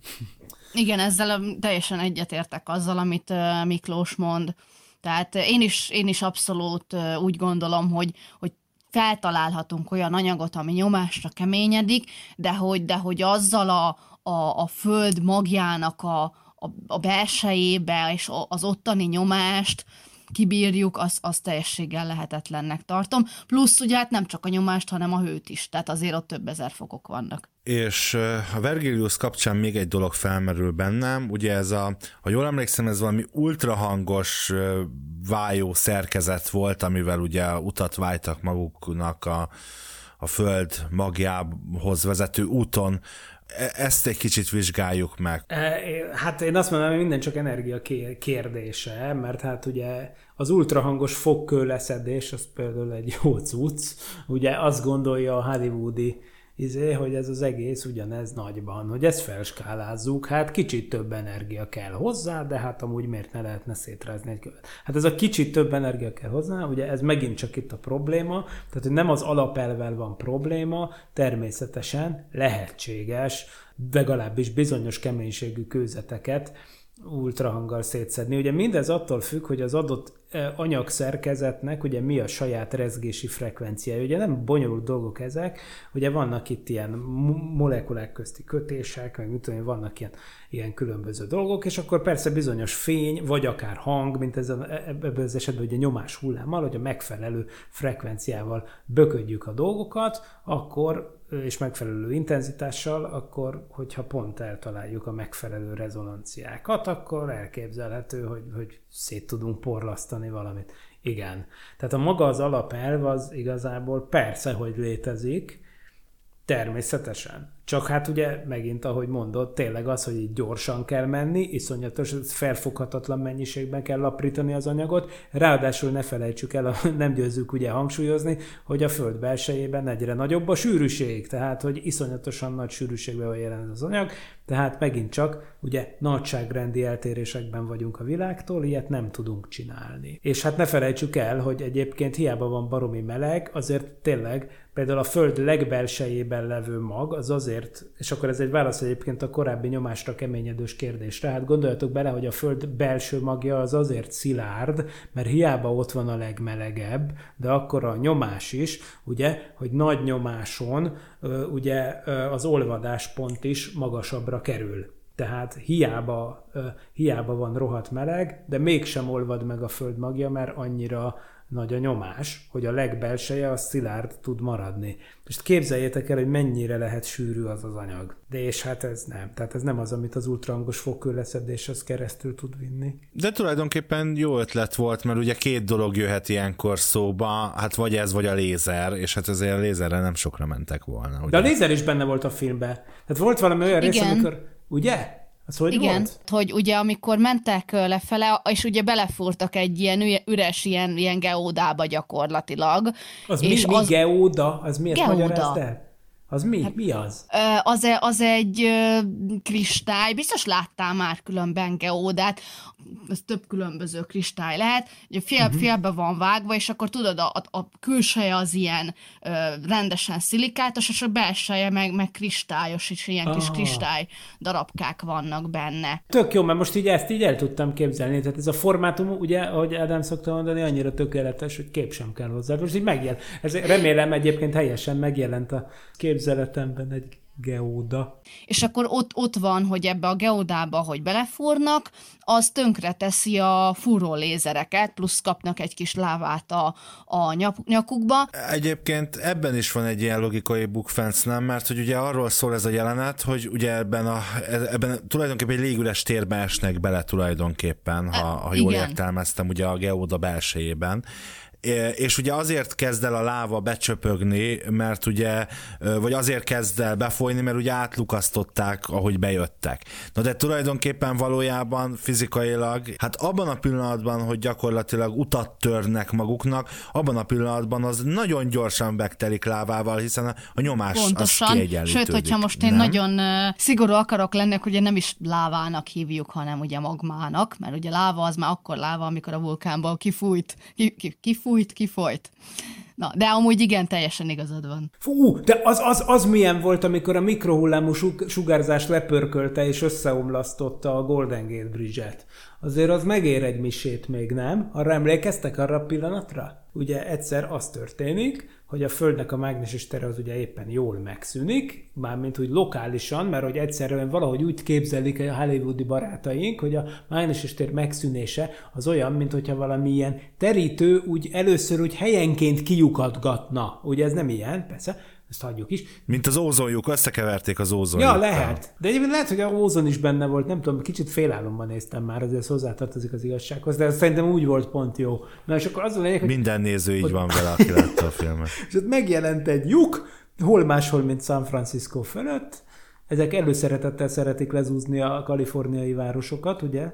Igen, ezzel teljesen egyetértek azzal, amit Miklós mond. Tehát én is, én is abszolút úgy gondolom, hogy, hogy feltalálhatunk olyan anyagot, ami nyomásra keményedik, de hogy, de hogy azzal a, a, a föld magjának a, a, a belsejébe és az ottani nyomást kibírjuk, az, az teljességgel lehetetlennek tartom. Plusz ugye hát nem csak a nyomást, hanem a hőt is, tehát azért ott több ezer fokok vannak. És a Vergilius kapcsán még egy dolog felmerül bennem, ugye ez a, ha jól emlékszem, ez valami ultrahangos vájó szerkezet volt, amivel ugye utat vájtak maguknak a, a föld magjához vezető úton. E, ezt egy kicsit vizsgáljuk meg. E, hát én azt mondom, hogy minden csak energia kérdése, mert hát ugye az ultrahangos fogkő leszedés, az például egy jó cucc. Ugye azt gondolja a hollywoodi izé, hogy ez az egész ugyanez nagyban, hogy ezt felskálázzuk, hát kicsit több energia kell hozzá, de hát amúgy miért ne lehetne szétrázni egy követ. Hát ez a kicsit több energia kell hozzá, ugye ez megint csak itt a probléma, tehát hogy nem az alapelvel van probléma, természetesen lehetséges, legalábbis bizonyos keménységű kőzeteket ultrahanggal szétszedni. Ugye mindez attól függ, hogy az adott e, anyagszerkezetnek ugye mi a saját rezgési frekvenciája. Ugye nem bonyolult dolgok ezek, ugye vannak itt ilyen molekulák közti kötések, meg mit tudom, vannak ilyen, ilyen különböző dolgok, és akkor persze bizonyos fény, vagy akár hang, mint ez a, e, ebben az esetben ugye nyomás hullámmal, hogy a megfelelő frekvenciával böködjük a dolgokat, akkor és megfelelő intenzitással, akkor, hogyha pont eltaláljuk a megfelelő rezonanciákat, akkor elképzelhető, hogy, hogy szét tudunk porlasztani valamit. Igen. Tehát a maga az alapelv az igazából persze, hogy létezik, természetesen. Csak hát ugye megint, ahogy mondod, tényleg az, hogy így gyorsan kell menni, iszonyatos, felfoghatatlan mennyiségben kell aprítani az anyagot, ráadásul ne felejtsük el, nem győzzük ugye hangsúlyozni, hogy a föld belsejében egyre nagyobb a sűrűség, tehát hogy iszonyatosan nagy sűrűségben van jelen az anyag, tehát megint csak ugye nagyságrendi eltérésekben vagyunk a világtól, ilyet nem tudunk csinálni. És hát ne felejtsük el, hogy egyébként hiába van baromi meleg, azért tényleg például a Föld legbelsejében levő mag, az azért, és akkor ez egy válasz egyébként a korábbi nyomásra keményedős kérdésre, hát gondoljatok bele, hogy a Föld belső magja az azért szilárd, mert hiába ott van a legmelegebb, de akkor a nyomás is, ugye, hogy nagy nyomáson ugye az olvadáspont is magasabbra kerül. Tehát hiába, hiába van rohadt meleg, de mégsem olvad meg a föld magja, mert annyira nagy a nyomás, hogy a legbelseje a szilárd tud maradni. Most képzeljétek el, hogy mennyire lehet sűrű az az anyag. De és hát ez nem. Tehát ez nem az, amit az ultrahangos fogkőleszedés az keresztül tud vinni. De tulajdonképpen jó ötlet volt, mert ugye két dolog jöhet ilyenkor szóba, hát vagy ez, vagy a lézer, és hát azért a lézerre nem sokra mentek volna. Ugye? De a lézer is benne volt a filmben. Tehát volt valami olyan Igen. rész, amikor... Ugye? Az hogy Igen, volt? hogy ugye amikor mentek lefele, és ugye belefúrtak egy ilyen üres ilyen, ilyen geódába gyakorlatilag. Az és mi, mi az... geóda? Az miért magyarázd Az mi? Hát, mi az? Az, e, az egy kristály, biztos láttál már különben geódát, ez több különböző kristály lehet, ugye fél, uh-huh. félbe van vágva, és akkor tudod, a, a külseje az ilyen ö, rendesen szilikátos, és a belseje meg, meg kristályos, és ilyen ah. kis kristály darabkák vannak benne. Tök jó, mert most így ezt így el tudtam képzelni, tehát ez a formátum, ugye, ahogy Ádám szokta mondani, annyira tökéletes, hogy kép sem kell hozzá. Most így megjelent. Ez remélem egyébként helyesen megjelent a képzeletemben egy Geóda. És akkor ott, ott van, hogy ebbe a geodába, hogy belefúrnak, az tönkre teszi a fúró lézereket, plusz kapnak egy kis lávát a, a nyakukba. Egyébként ebben is van egy ilyen logikai bukfenc, nem? Mert hogy ugye arról szól ez a jelenet, hogy ugye ebben, a, ebben tulajdonképpen egy légüres térbe esnek bele tulajdonképpen, ha, ha jól Igen. értelmeztem, ugye a geóda belsejében és ugye azért kezd el a láva becsöpögni, mert ugye, vagy azért kezd el befolyni, mert ugye átlukasztották, ahogy bejöttek. Na de tulajdonképpen valójában fizikailag, hát abban a pillanatban, hogy gyakorlatilag utat törnek maguknak, abban a pillanatban az nagyon gyorsan megtelik lávával, hiszen a nyomás Pontosan. az kiegyenlítődik. Sőt, hogyha most én nem? nagyon szigorú akarok lenni, akkor ugye nem is lávának hívjuk, hanem ugye magmának, mert ugye láva az már akkor láva, amikor a vulkánból kifújt, ki, ki, kifújt kifújt, kifolyt. Na, de amúgy igen, teljesen igazad van. Fú, de az, az, az milyen volt, amikor a mikrohullámú sugárzás lepörkölte és összeomlasztotta a Golden Gate Bridge-et. Azért az megér egy misét még, nem? Arra emlékeztek arra a pillanatra? Ugye egyszer az történik, hogy a Földnek a mágneses tere az ugye éppen jól megszűnik, mármint úgy lokálisan, mert hogy egyszerűen valahogy úgy képzelik a hollywoodi barátaink, hogy a mágneses tér megszűnése az olyan, mint hogyha valami ilyen terítő úgy először úgy helyenként kiukadgatna. Ugye ez nem ilyen, persze, ezt hagyjuk is. Mint az ózonjuk, összekeverték az ózonjuk. Ja, lehet. De egyébként lehet, hogy a ózon is benne volt, nem tudom, kicsit félálomban néztem már, azért ez hozzátartozik az igazsághoz, de szerintem úgy volt pont jó. Na és akkor az a lényeg. Minden néző így hogy... van vele, aki látta a filmet. és ott megjelent egy lyuk, hol máshol, mint San Francisco fölött, ezek előszeretettel szeretik lezúzni a kaliforniai városokat, ugye,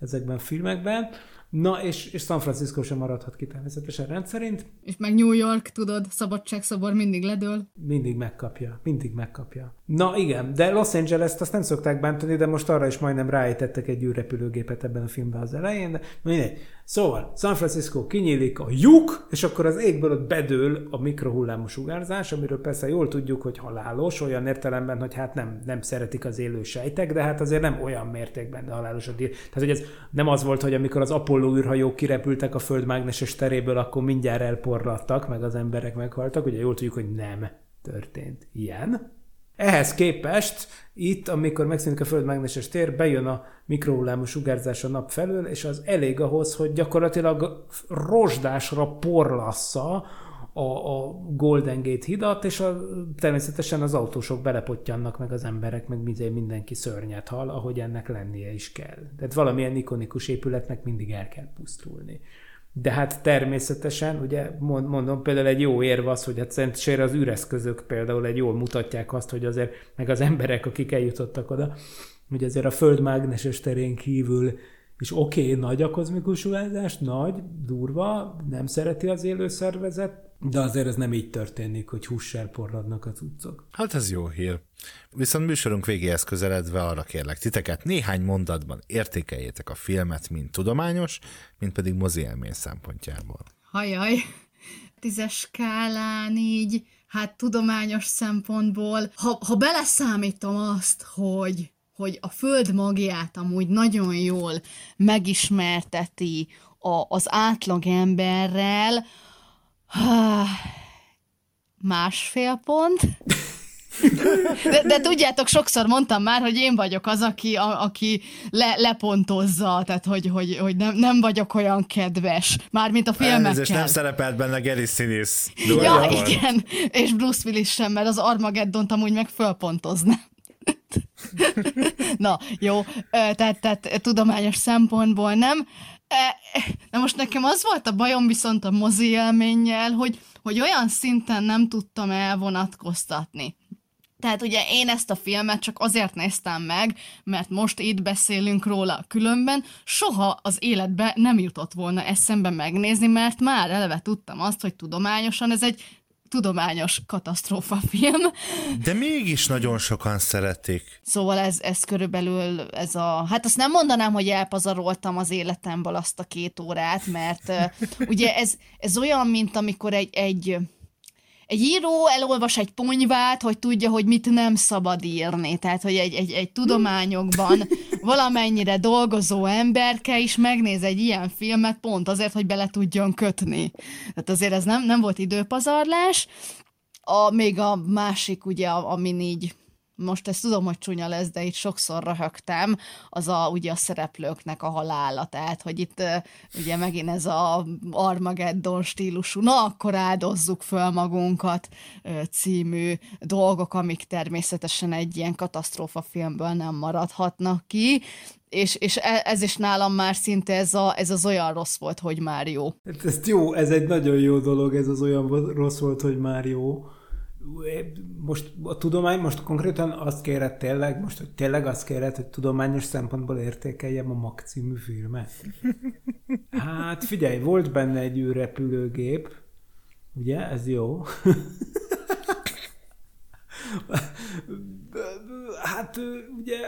ezekben a filmekben, Na, és, és San Francisco sem maradhat ki természetesen rendszerint. És meg New York, tudod, szabadságszobor mindig ledől. Mindig megkapja, mindig megkapja. Na igen, de Los Angeles-t azt nem szokták bántani, de most arra is majdnem ráejtettek egy űrrepülőgépet ebben a filmben az elején, de mindegy. Szóval San Francisco kinyílik a lyuk, és akkor az égből ott bedől a mikrohullámú sugárzás, amiről persze jól tudjuk, hogy halálos, olyan értelemben, hogy hát nem, nem szeretik az élő sejtek, de hát azért nem olyan mértékben de halálos a díl. Tehát, hogy ez nem az volt, hogy amikor az Apollo űrhajók kirepültek a Föld mágneses teréből, akkor mindjárt elporlattak, meg az emberek meghaltak. Ugye jól tudjuk, hogy nem történt ilyen. Ehhez képest itt, amikor megszűnik a Föld mágneses tér, bejön a mikrohullámú sugárzás a nap felől, és az elég ahhoz, hogy gyakorlatilag rozsdásra porlassza a, a Golden Gate hidat, és a, természetesen az autósok belepottyannak, meg az emberek, meg mindenki szörnyet hal, ahogy ennek lennie is kell. Tehát valamilyen ikonikus épületnek mindig el kell pusztulni. De hát természetesen, ugye mondom, például egy jó érv az, hogy hát szerencsére az űreszközök például egy jól mutatják azt, hogy azért, meg az emberek, akik eljutottak oda, hogy azért a Föld mágneses terén kívül és oké, okay, nagy a kozmikus sugárzás, nagy, durva, nem szereti az élő szervezet, de azért ez nem így történik, hogy hússal porradnak az utcok. Hát ez jó hír. Viszont műsorunk végéhez közeledve arra kérlek titeket, néhány mondatban értékeljétek a filmet, mint tudományos, mint pedig mozi élmény szempontjából. Hajaj, tízes skálán így, hát tudományos szempontból, ha, ha beleszámítom azt, hogy hogy a föld magját amúgy nagyon jól megismerteti a, az átlag emberrel, másfél pont. De, de tudjátok, sokszor mondtam már, hogy én vagyok az, aki, a, aki le, lepontozza, tehát hogy, hogy, hogy nem, nem vagyok olyan kedves, mármint a filmekkel. És nem szerepelt benne Gary Sinise. Ja, igen, és Bruce Willis sem, mert az Armageddon-t amúgy meg fölpontozna. Na, jó, tehát, tehát tudományos szempontból nem. Na most nekem az volt a bajom viszont a mozi élménnyel, hogy, hogy olyan szinten nem tudtam elvonatkoztatni. Tehát ugye én ezt a filmet csak azért néztem meg, mert most itt beszélünk róla, különben soha az életbe nem jutott volna eszembe megnézni, mert már eleve tudtam azt, hogy tudományosan ez egy tudományos katasztrófa film. De mégis nagyon sokan szeretik. Szóval ez, ez körülbelül ez a... Hát azt nem mondanám, hogy elpazaroltam az életemből azt a két órát, mert ugye ez, ez olyan, mint amikor egy, egy egy író elolvas egy ponyvát, hogy tudja, hogy mit nem szabad írni. Tehát, hogy egy, egy, egy tudományokban valamennyire dolgozó emberke is megnéz egy ilyen filmet pont azért, hogy bele tudjon kötni. Tehát azért ez nem, nem volt időpazarlás. A, még a másik, ugye, amin így most ezt tudom, hogy csúnya lesz, de itt sokszor röhögtem, az a, ugye a szereplőknek a halála, tehát, hogy itt ugye megint ez a Armageddon stílusú, na akkor áldozzuk föl magunkat című dolgok, amik természetesen egy ilyen katasztrófa filmből nem maradhatnak ki, és, és e, ez is nálam már szinte ez, a, ez az olyan rossz volt, hogy már jó. Hát ez jó, ez egy nagyon jó dolog, ez az olyan rossz volt, hogy már jó most a tudomány, most konkrétan azt kéred tényleg, most hogy tényleg azt kéred, hogy tudományos szempontból értékeljem a Mac című filmet? Hát figyelj, volt benne egy űrrepülőgép, ugye, ez jó. hát ugye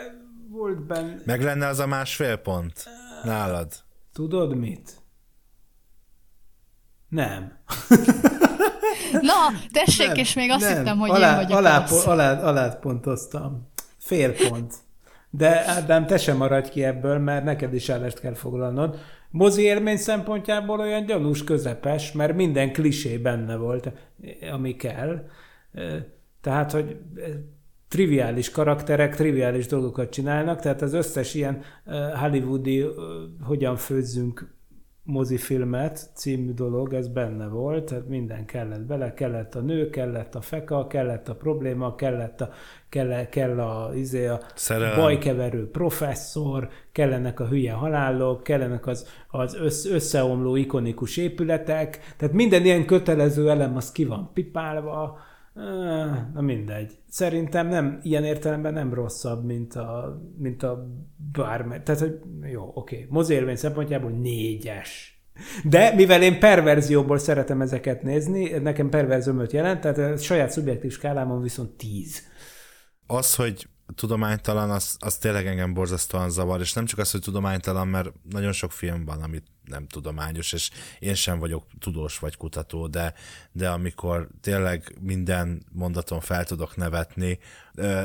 volt benne... Meg lenne az a másfél pont nálad? Tudod mit? Nem. Na, tessék, nem, és még azt nem. hittem, hogy alá, én vagyok alá, az. Alá, alá pontoztam. Fél pont. De Ádám, te sem maradj ki ebből, mert neked is állást kell foglalnod. Mozi élmény szempontjából olyan gyanús közepes, mert minden klisé benne volt, ami kell. Tehát, hogy triviális karakterek triviális dolgokat csinálnak, tehát az összes ilyen hollywoodi hogyan főzzünk mozifilmet című dolog, ez benne volt, tehát minden kellett bele, kellett a nő, kellett a feka, kellett a probléma, kellett a, kell, kell a, izé a bajkeverő professzor, kellenek a hülye halálok, kellenek az, az összeomló ikonikus épületek, tehát minden ilyen kötelező elem az ki van pipálva, Na mindegy. Szerintem nem, ilyen értelemben nem rosszabb, mint a, mint a bármely. Tehát, hogy jó, oké. Okay. Mozélvény szempontjából négyes. De mivel én perverzióból szeretem ezeket nézni, nekem perverzömöt jelent, tehát a saját szubjektív skálámon viszont tíz. Az, hogy tudománytalan, az, az tényleg engem borzasztóan zavar, és nem csak az, hogy tudománytalan, mert nagyon sok film van, amit nem tudományos, és én sem vagyok tudós vagy kutató, de, de amikor tényleg minden mondaton fel tudok nevetni,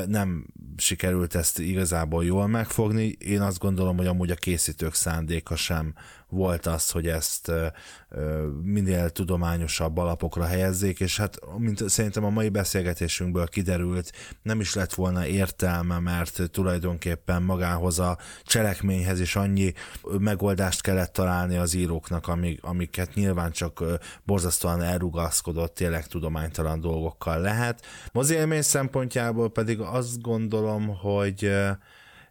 nem sikerült ezt igazából jól megfogni. Én azt gondolom, hogy amúgy a készítők szándéka sem volt az, hogy ezt minél tudományosabb alapokra helyezzék, és hát mint szerintem a mai beszélgetésünkből kiderült, nem is lett volna értelme, mert tulajdonképpen magához a cselekményhez is annyi megoldást kellett találni az íróknak, amik, amiket nyilván csak borzasztóan elrugaszkodott, tényleg tudománytalan dolgokkal lehet. Az élmény szempontjából pedig azt gondolom, hogy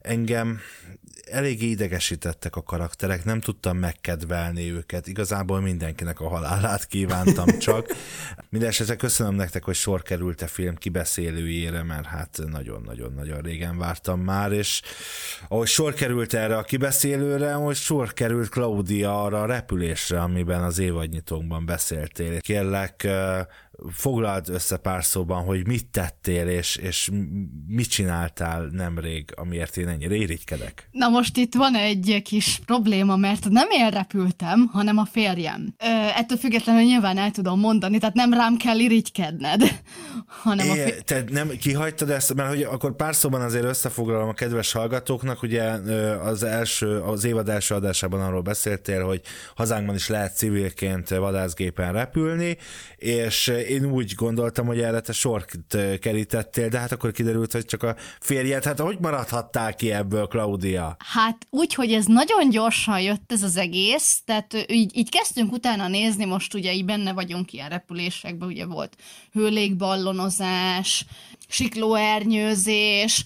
engem eléggé idegesítettek a karakterek, nem tudtam megkedvelni őket, igazából mindenkinek a halálát kívántam csak. Mindenesetre köszönöm nektek, hogy sor került a film kibeszélőjére, mert hát nagyon-nagyon-nagyon régen vártam már, és ahogy sor került erre a kibeszélőre, ahogy sor került Claudia arra a repülésre, amiben az évadnyitónkban beszéltél. Kérlek, foglald össze pár szóban, hogy mit tettél, és, és mit csináltál nemrég, amiért én ennyire irigykedek. Na most itt van egy kis probléma, mert nem én repültem, hanem a férjem. Ö, ettől függetlenül nyilván el tudom mondani, tehát nem rám kell irigykedned, hanem é, a fér... Te nem kihagytad ezt, mert hogy akkor pár szóban azért összefoglalom a kedves hallgatóknak, ugye az első, az évad első adásában arról beszéltél, hogy hazánkban is lehet civilként vadászgépen repülni, és én úgy gondoltam, hogy erre te sort kerítettél, de hát akkor kiderült, hogy csak a férjed, hát hogy maradhattál ki ebből, Claudia? Hát úgy, hogy ez nagyon gyorsan jött ez az egész, tehát így, így kezdtünk utána nézni, most ugye így benne vagyunk ilyen repülésekben, ugye volt hőlégballonozás, siklóernyőzés,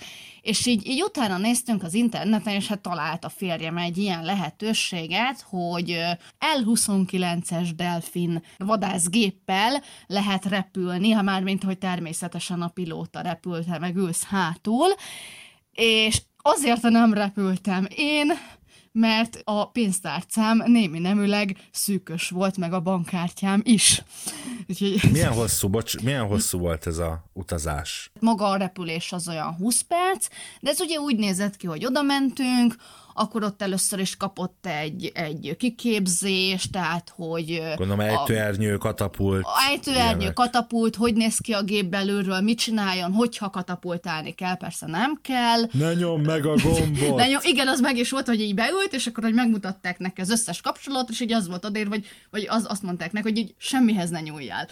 és így, így utána néztünk az interneten, és hát talált a férjem egy ilyen lehetőséget, hogy L-29-es delfin vadászgéppel lehet repülni, ha már mint hogy természetesen a pilóta repült, meg ülsz hátul, és azért nem repültem én, mert a pénztárcám némi nemüleg szűkös volt, meg a bankkártyám is. Úgyhogy... Milyen hosszú, bocs, milyen hosszú volt ez a utazás? Maga a repülés az olyan 20 perc, de ez ugye úgy nézett ki, hogy oda mentünk, akkor ott először is kapott egy, egy kiképzés, tehát hogy... Gondolom ejtőernyő, katapult. Ejtőernyő, ilyenek. katapult, hogy néz ki a gép belülről, mit csináljon, hogyha katapultálni kell, persze nem kell. Ne nyom meg a gombot! ne nyom, igen, az meg is volt, hogy így beült, és akkor hogy megmutatták neki az összes kapcsolatot, és így az volt adér, vagy, vagy az, azt mondták neki, hogy így semmihez ne nyúljál.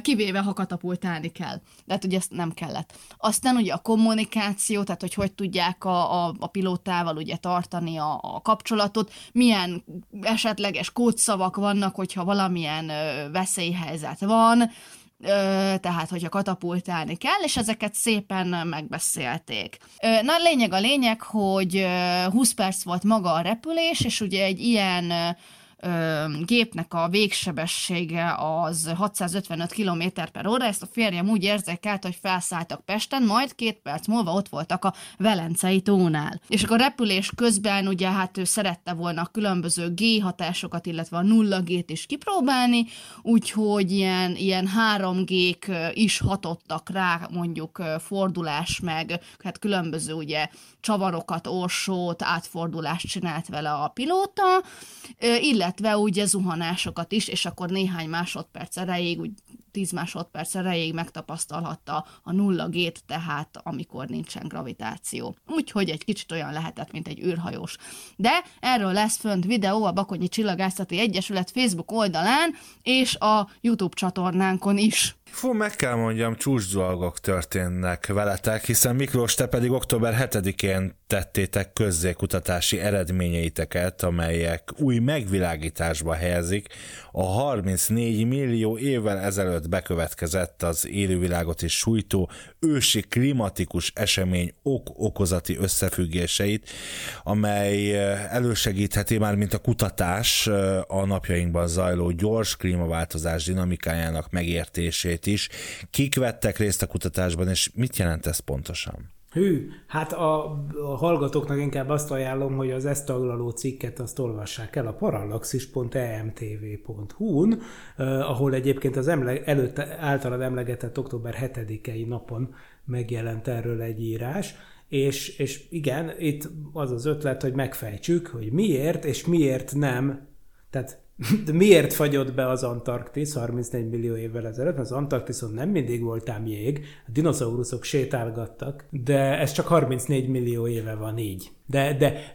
Kivéve, ha katapultálni kell. De hát ugye ezt nem kellett. Aztán ugye a kommunikáció, tehát hogy hogy tudják a, a, a pilótával ugye tartani a, a kapcsolatot, milyen esetleges kódszavak vannak, hogyha valamilyen veszélyhelyzet van, tehát hogyha katapultálni kell, és ezeket szépen megbeszélték. Na, lényeg a lényeg, hogy 20 perc volt maga a repülés, és ugye egy ilyen gépnek a végsebessége az 655 km per óra, ezt a férjem úgy érzékelt, hogy felszálltak Pesten, majd két perc múlva ott voltak a Velencei tónál. És akkor repülés közben ugye hát ő szerette volna a különböző G hatásokat, illetve a nulla G-t is kipróbálni, úgyhogy ilyen, ilyen 3G-k is hatottak rá, mondjuk fordulás meg, hát különböző ugye csavarokat, orsót, átfordulást csinált vele a pilóta, illetve ugye zuhanásokat is, és akkor néhány másodperc erejéig, úgy 10 másodperc erejéig megtapasztalhatta a nulla gét, tehát amikor nincsen gravitáció. Úgyhogy egy kicsit olyan lehetett, mint egy űrhajós. De erről lesz fönt videó a Bakonyi Csillagászati Egyesület Facebook oldalán és a YouTube csatornánkon is. Fú, meg kell mondjam, csúcs dolgok történnek veletek, hiszen Miklós, te pedig október 7-én tettétek közzé kutatási eredményeiteket, amelyek új megvilágításba helyezik. A 34 millió évvel ezelőtt bekövetkezett az élővilágot is sújtó ősi klimatikus esemény ok-okozati összefüggéseit, amely eh, elősegítheti már, mint a kutatás eh, a napjainkban zajló gyors klímaváltozás dinamikájának megértését is. Kik vettek részt a kutatásban, és mit jelent ez pontosan? Hű, hát a, a hallgatóknak inkább azt ajánlom, hogy az ezt taglaló cikket azt olvassák el a parallaxis.emtv.hu-n, eh, ahol egyébként az emle, előtte általad emlegetett október 7-i napon megjelent erről egy írás, és, és igen, itt az az ötlet, hogy megfejtsük, hogy miért és miért nem, tehát de miért fagyott be az Antarktisz 34 millió évvel ezelőtt? Az Antarktiszon nem mindig volt ám jég, a dinoszauruszok sétálgattak, de ez csak 34 millió éve van így. De, de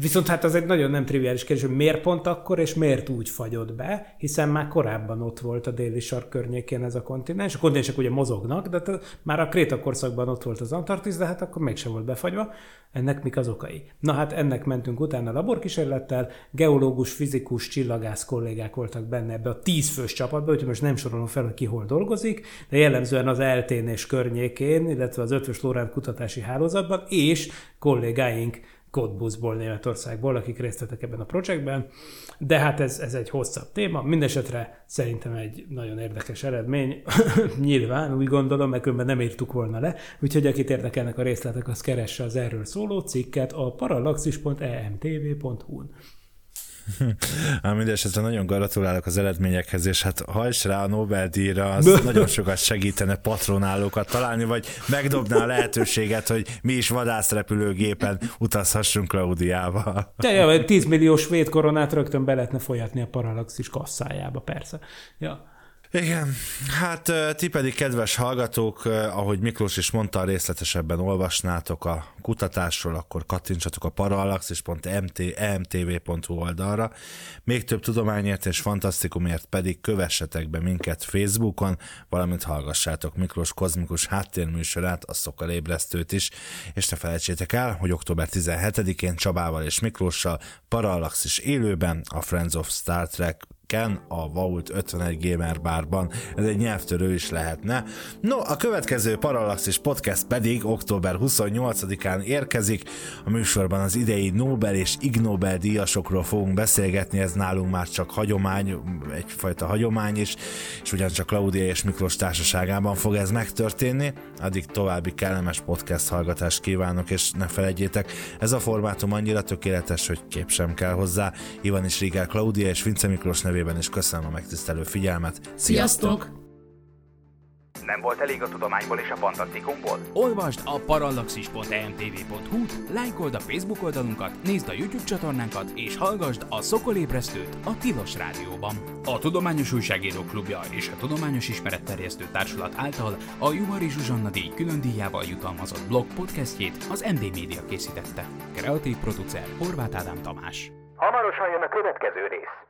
viszont hát az egy nagyon nem triviális kérdés, hogy miért pont akkor, és miért úgy fagyott be, hiszen már korábban ott volt a déli sark környékén ez a kontinens. A kontinensek ugye mozognak, de már a Kréta korszakban ott volt az Antarktisz, de hát akkor mégsem volt befagyva. Ennek mik az okai? Na hát ennek mentünk utána laborkísérlettel, geológus, fizikus, csillagász kollégák voltak benne ebbe a tízfős csapatba, úgyhogy most nem sorolom fel, hogy ki hol dolgozik, de jellemzően az eltén és környékén, illetve az ötvös Lorán kutatási hálózatban, és kollégáink Codebuszból, Németországból, akik részt vettek ebben a projektben, de hát ez, ez egy hosszabb téma, mindesetre szerintem egy nagyon érdekes eredmény, nyilván úgy gondolom, mert különben nem írtuk volna le, úgyhogy akit érdekelnek a részletek, az keresse az erről szóló cikket a parallaxis.emtv.hu-n. Hát mindesetre nagyon gratulálok az eredményekhez, és hát hajts rá a Nobel-díjra, az nagyon sokat segítene patronálókat találni, vagy megdobná a lehetőséget, hogy mi is vadászrepülőgépen utazhassunk Klaudiába. Ja, ja, 10 millió svéd koronát rögtön be lehetne folyatni a Parallaxis kasszájába, persze. Ja. Igen, hát ti pedig kedves hallgatók, ahogy Miklós is mondta, részletesebben olvasnátok a kutatásról, akkor kattintsatok a parallaxis.emtv.hu oldalra. Még több tudományért és fantasztikumért pedig kövessetek be minket Facebookon, valamint hallgassátok Miklós kozmikus háttérműsorát, a Szokkal ébresztőt is, és ne felejtsétek el, hogy október 17-én Csabával és Miklóssal Parallaxis élőben a Friends of Star Trek Ken a Vault 51 Gamer Barban. Ez egy nyelvtörő is lehetne. No, a következő Parallaxis Podcast pedig október 28-án érkezik. A műsorban az idei Nobel és Ig Nobel díjasokról fogunk beszélgetni, ez nálunk már csak hagyomány, egyfajta hagyomány is, és ugyancsak Claudia és Miklós társaságában fog ez megtörténni. Addig további kellemes podcast hallgatást kívánok, és ne felejtjétek, ez a formátum annyira tökéletes, hogy kép sem kell hozzá. Ivan is Rigel Claudia és Vince Miklós nevében is köszönöm a megtisztelő figyelmet. Sziasztok! Sziasztok! Nem volt elég a tudományból és a fantasztikumból? Olvasd a parallaxis.emtv.hu-t, lájkold a Facebook oldalunkat, nézd a YouTube csatornánkat, és hallgassd a Szokolébresztőt a Tilos Rádióban. A Tudományos Újságíró Klubja és a Tudományos Ismeretterjesztő Társulat által a Juhari Zsuzsanna díj külön díjával jutalmazott blog podcastjét az MD Media készítette. Kreatív producer Horváth Ádám Tamás. Hamarosan jön a következő rész.